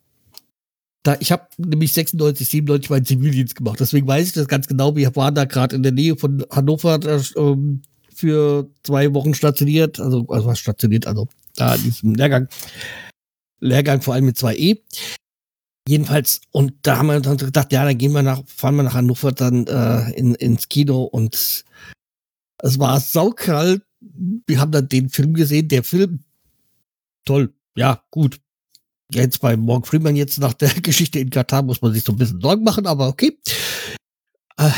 da, ich habe nämlich 96, 97 meinen Zivildienst gemacht, deswegen weiß ich das ganz genau. Wir waren da gerade in der Nähe von Hannover, da, ähm, für zwei Wochen stationiert, also, also was stationiert, also da diesem Lehrgang. Lehrgang vor allem mit 2E. Jedenfalls, und da haben wir dann gedacht, ja, dann gehen wir nach, fahren wir nach Hannover dann äh, in, ins Kino und es war saukalt. Wir haben dann den Film gesehen. Der Film, toll, ja, gut. Jetzt bei Morgan Freeman jetzt nach der Geschichte in Katar muss man sich so ein bisschen Sorgen machen, aber okay. Äh,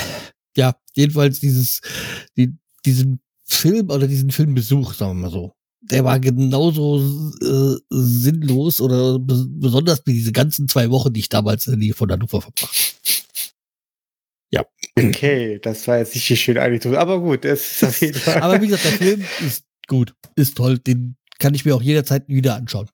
ja, jedenfalls dieses, die, diesen Film oder diesen Filmbesuch, sagen wir mal so, der war genauso äh, sinnlos oder besonders wie diese ganzen zwei Wochen, die ich damals in der Nähe von Hannover verbracht Ja. Okay, das war jetzt nicht die schöne Anekdote, aber gut, das ist auf jeden Fall. aber wie gesagt, der Film ist gut, ist toll, den kann ich mir auch jederzeit wieder anschauen.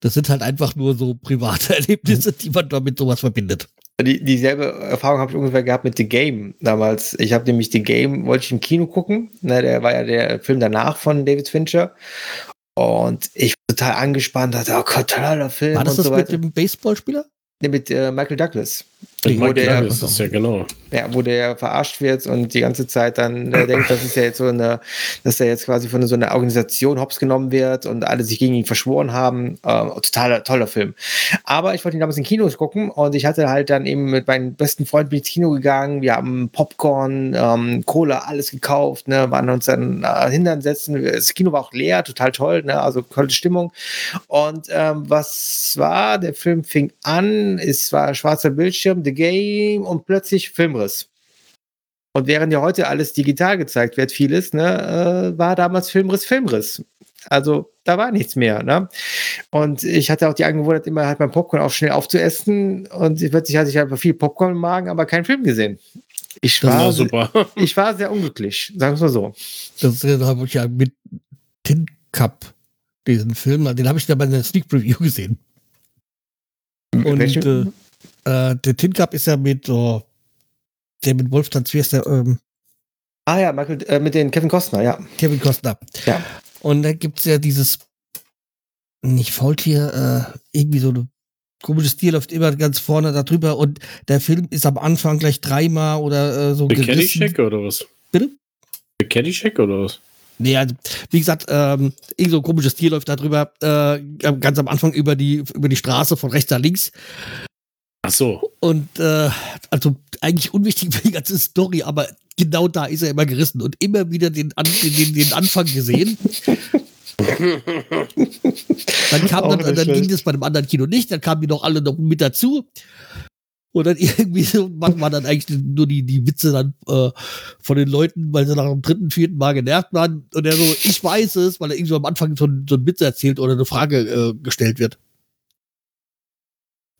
Das sind halt einfach nur so private Erlebnisse, die man damit sowas verbindet. Die, dieselbe Erfahrung habe ich ungefähr gehabt mit The Game damals. Ich habe nämlich The Game, wollte ich im Kino gucken. Ne, der war ja der Film danach von David Fincher. Und ich war total angespannt, dachte, oh Gott, toller Film. War das und das so mit dem Baseballspieler? Ne, mit äh, Michael Douglas. Wo der, ist das ja genau. Ja, wo der verarscht wird und die ganze Zeit dann äh, denkt, das ist ja jetzt so eine, dass er jetzt quasi von so einer Organisation hops genommen wird und alle sich gegen ihn verschworen haben. Äh, totaler, toller Film. Aber ich wollte ihn damals in Kinos gucken und ich hatte halt dann eben mit meinem besten Freund ins Kino gegangen. Wir haben Popcorn, ähm, Cola, alles gekauft, ne, waren uns dann äh, hindern setzen. Das Kino war auch leer, total toll, ne, also tolle Stimmung. Und ähm, was war? Der Film fing an, es war schwarzer Bildschirm, The Game und plötzlich Filmriss. Und während ja heute alles digital gezeigt wird, vieles, ne, äh, war damals Filmriss, Filmriss. Also da war nichts mehr. Ne? Und ich hatte auch die Angewohnheit, immer halt beim Popcorn auch schnell aufzuessen. Und plötzlich hatte ich einfach viel Popcorn im Magen, aber keinen Film gesehen. Ich war, war super. ich war sehr unglücklich, sagen wir es mal so. Das habe ich ja mit Tin Cup, diesen Film, den habe ich da bei einer Sneak Preview gesehen. Und äh, äh, der Tin Cup ist ja mit, oh, der mit Wolfgang Zwiers, der, ähm, Ah ja, Michael, äh, mit den Kevin Costner, ja. Kevin Costner. Ja. Und da gibt es ja dieses, nicht Faultier, äh, irgendwie so eine komische Stil läuft immer ganz vorne da drüber und der Film ist am Anfang gleich dreimal oder äh, so The Caddyshack oder was? Bitte? The Caddyshack oder was? Nee, also, wie gesagt, ähm, irgend so ein komisches Tier läuft da drüber, äh, ganz am Anfang über die, über die Straße von rechts nach links. Ach so. Und äh, also eigentlich unwichtig für die ganze Story, aber genau da ist er immer gerissen und immer wieder den, den, den Anfang gesehen. dann kam dann, dann ging das bei dem anderen Kino nicht, dann kamen die noch alle noch mit dazu. Und dann irgendwie so war dann eigentlich nur die, die Witze dann äh, von den Leuten, weil sie nach dem dritten, vierten Mal genervt waren. Und er so, ich weiß es, weil er irgendwie so am Anfang so, so einen Witz erzählt oder eine Frage äh, gestellt wird.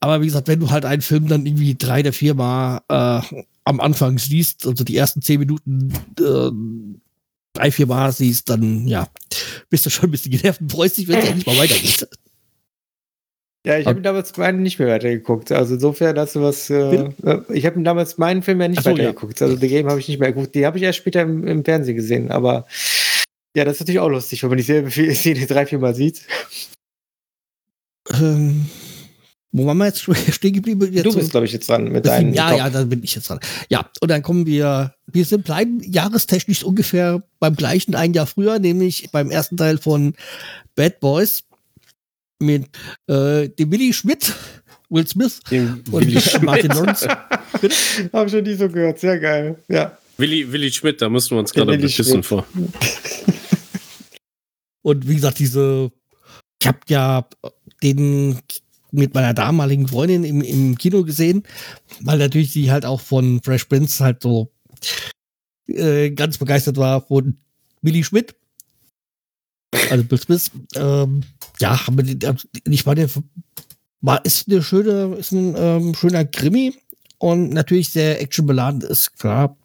Aber wie gesagt, wenn du halt einen Film dann irgendwie drei oder vier Mal äh, am Anfang siehst, also die ersten zehn Minuten äh, drei, vier Mal siehst, dann ja, bist du schon ein bisschen genervt und freust dich, wenn es endlich mal weitergeht. Ja, ich habe ihn damals meinen nicht mehr weitergeguckt. Also insofern hast du was. Äh, ich habe ihn damals meinen Film ja nicht so, weitergeguckt. Ja. Also The Game habe ich nicht mehr geguckt. Die habe ich erst später im, im, Fernsehen gesehen. Aber ja, das ist natürlich auch lustig, wenn man dieselbe Szene drei, vier Mal sieht. Ähm, wo waren wir jetzt stehen geblieben? Jetzt du bist, glaube ich, jetzt dran mit deinen. Ja, Top. ja, da bin ich jetzt dran. Ja, und dann kommen wir, wir sind bleiben jahrestechnisch ungefähr beim gleichen ein Jahr früher, nämlich beim ersten Teil von Bad Boys mit äh, dem Willy Schmidt, Will Smith dem und Willi Martin Lawrence. Hab schon nie so gehört, sehr geil. Ja. Willy, Willi Schmidt, da müssen wir uns gerade beschissen vor. und wie gesagt, diese, ich habe ja den mit meiner damaligen Freundin im, im Kino gesehen, weil natürlich sie halt auch von Fresh Prince halt so äh, ganz begeistert war von Willy Schmidt. Also Bill Smith. Ähm, ja, aber ich meine, war, ist eine schöne, ist ein ähm, schöner Krimi und natürlich sehr actionbeladen, ist klar.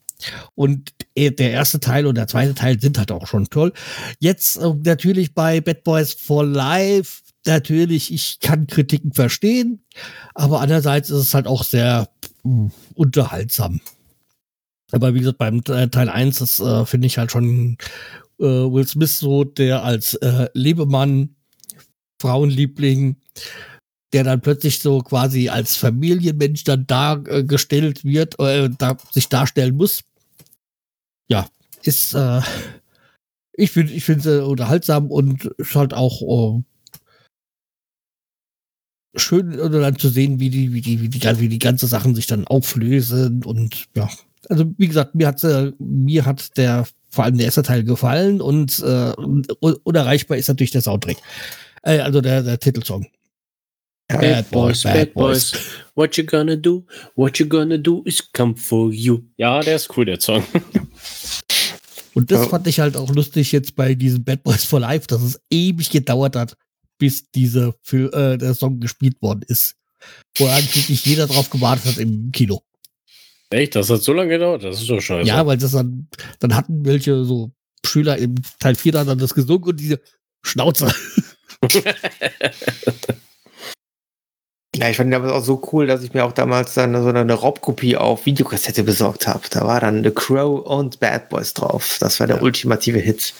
Und der erste Teil und der zweite Teil sind halt auch schon toll. Jetzt äh, natürlich bei Bad Boys for Life natürlich, ich kann Kritiken verstehen, aber andererseits ist es halt auch sehr uh, unterhaltsam. Aber wie gesagt, beim Teil 1, das äh, finde ich halt schon äh, Will Smith so, der als äh, Lebemann, Frauenliebling, der dann plötzlich so quasi als Familienmensch dann dargestellt wird, äh, da, sich darstellen muss. Ja, ist, äh, ich finde ich finde es unterhaltsam und ist halt auch schön oder dann zu sehen, wie die, wie die, wie die, wie die ganze Sachen sich dann auflösen und ja. Also wie gesagt, mir hat äh, mir hat der vor allem der erste Teil gefallen und äh, unerreichbar ist natürlich der Soundtrack. Äh, also der, der Titelsong. Bad Boys, Bad Boys. What you gonna do? What you gonna do is come for you. Ja, der ist cool, der Song. Und das fand ich halt auch lustig jetzt bei diesem Bad Boys for Life, dass es ewig gedauert hat, bis dieser für, äh, der Song gespielt worden ist. Wo eigentlich jeder drauf gewartet hat im Kino. Echt? Das hat so lange gedauert? Das ist doch scheiße. Ja, weil das dann, dann hatten welche so Schüler im Teil 4 dann das gesungen und diese Schnauze. Ja, ich fand das auch so cool, dass ich mir auch damals dann so eine Raubkopie auf Videokassette besorgt habe. Da war dann The Crow und Bad Boys drauf. Das war der ja. ultimative Hit.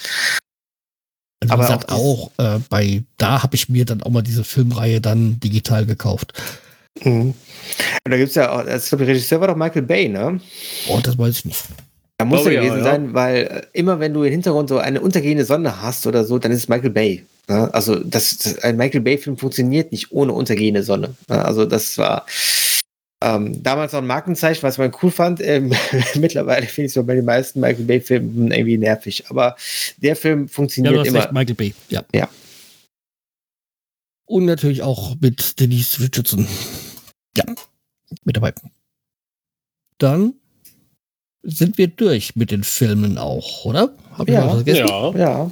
Also aber gesagt, auch, auch äh, bei da habe ich mir dann auch mal diese Filmreihe dann digital gekauft. Mhm. Und da gibt es ja auch, ich glaube, der Regisseur war doch Michael Bay, ne? Oh, das weiß ich nicht. Da muss er gewesen ja, sein, weil äh, immer wenn du im Hintergrund so eine untergehende Sonne hast oder so, dann ist es Michael Bay. Ne? Also das, das, ein Michael Bay-Film funktioniert nicht ohne untergehende Sonne. Ne? Also das war ähm, damals auch ein Markenzeichen, was man cool fand. Ähm, mittlerweile finde ich es so bei den meisten Michael Bay-Filmen irgendwie nervig. Aber der Film funktioniert ja, du hast immer. Michael Bay, ja. Ja. Und natürlich auch mit Denise Richardson. Ja, mit dabei. Dann sind wir durch mit den Filmen auch, oder? Hab ich ja, was vergessen? Ja. ja.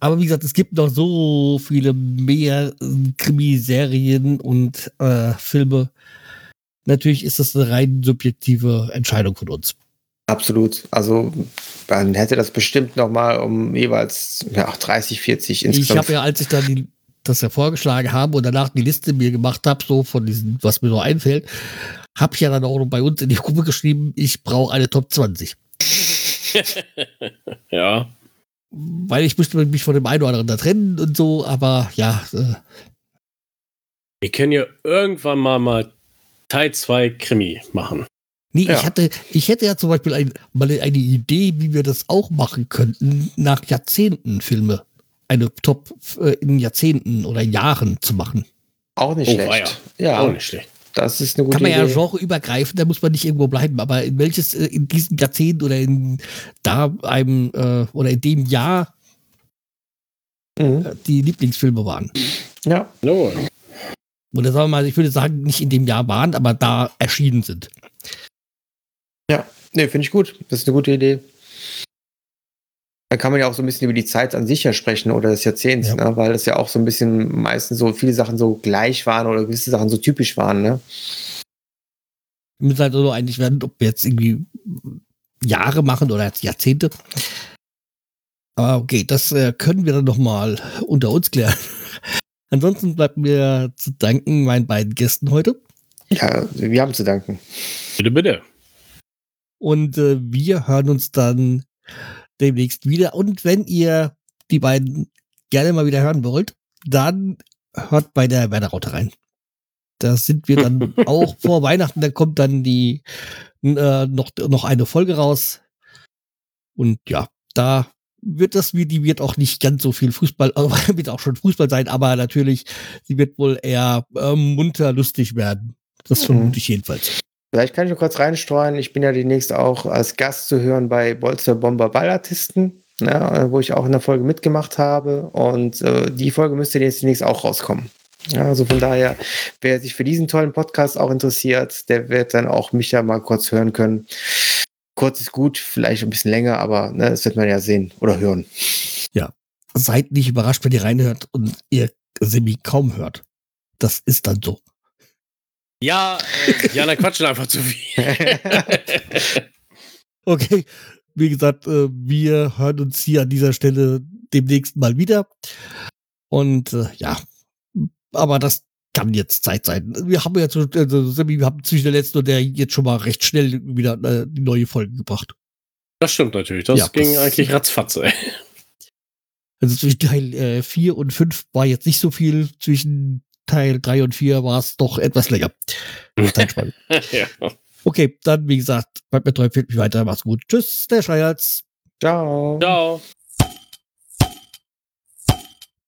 Aber wie gesagt, es gibt noch so viele mehr Krimiserien und äh, Filme, natürlich ist das eine rein subjektive Entscheidung von uns. Absolut. Also man hätte das bestimmt noch mal um jeweils ja, 30, 40 insgesamt. Ich habe ja, als ich dann die, das ja vorgeschlagen habe und danach die Liste mir gemacht habe, so von diesen, was mir so einfällt, habe ich ja dann auch noch bei uns in die Gruppe geschrieben, ich brauche eine Top 20. ja. Weil ich müsste mich von dem einen oder anderen da trennen und so, aber ja. Äh. Wir können ja irgendwann mal, mal Teil 2 Krimi machen. Nee, ja. ich, hatte, ich hätte ja zum Beispiel ein, mal eine Idee, wie wir das auch machen könnten, nach Jahrzehnten Filme, eine Top äh, in Jahrzehnten oder Jahren zu machen. Auch nicht oh, schlecht. Ja. ja. Auch nicht schlecht. Das ist eine gute Kann man Idee. ja Genre übergreifen, da muss man nicht irgendwo bleiben, aber in welches, äh, in diesem Jahrzehnt oder in da einem, äh, oder in dem Jahr mhm. Äh, die Lieblingsfilme waren. Ja. No. Oder sagen wir mal, ich würde sagen, nicht in dem Jahr waren, aber da erschienen sind. Ja, nee, finde ich gut. Das ist eine gute Idee. Da kann man ja auch so ein bisschen über die Zeit an sich ja sprechen oder das Jahrzehnt, ja. ne? weil das ja auch so ein bisschen meistens so viele Sachen so gleich waren oder gewisse Sachen so typisch waren. Ne? Wir müssen halt so eigentlich werden, ob wir jetzt irgendwie Jahre machen oder Jahrzehnte. Aber okay, das äh, können wir dann nochmal unter uns klären. Ansonsten bleibt mir zu danken meinen beiden Gästen heute. Ja, wir haben zu danken. Bitte, bitte. Und äh, wir hören uns dann demnächst wieder. Und wenn ihr die beiden gerne mal wieder hören wollt, dann hört bei der Werderaute rein. Da sind wir dann auch vor Weihnachten. Da kommt dann die äh, noch, noch eine Folge raus. Und ja, da wird das, wie die wird auch nicht ganz so viel Fußball, also wird auch schon Fußball sein, aber natürlich, sie wird wohl eher äh, munter lustig werden. Das mhm. vermute ich jedenfalls. Vielleicht kann ich noch kurz reinstreuen. Ich bin ja demnächst auch als Gast zu hören bei Bolzer Bomber Ballartisten, ne, wo ich auch in der Folge mitgemacht habe. Und äh, die Folge müsste jetzt demnächst auch rauskommen. Ja, also von daher, wer sich für diesen tollen Podcast auch interessiert, der wird dann auch mich ja mal kurz hören können. Kurz ist gut, vielleicht ein bisschen länger, aber ne, das wird man ja sehen oder hören. Ja, seid nicht überrascht, wenn ihr reinhört und ihr Semi kaum hört. Das ist dann so. Ja, äh, Jana quatschen einfach zu viel. okay, wie gesagt, äh, wir hören uns hier an dieser Stelle demnächst mal wieder. Und äh, ja, aber das kann jetzt Zeit sein. Wir haben jetzt, also, wir haben zwischen der letzten und der jetzt schon mal recht schnell wieder äh, die neue Folge gebracht. Das stimmt natürlich. Das ja, ging das, eigentlich ratzfatze. Also zwischen Teil 4 äh, und 5 war jetzt nicht so viel. Zwischen Teil 3 und 4 war es doch etwas länger. ja. Okay, dann, wie gesagt, bleibt mir treu, fehlt mich weiter. Macht's gut. Tschüss, der Schreihals. Ciao. Ciao.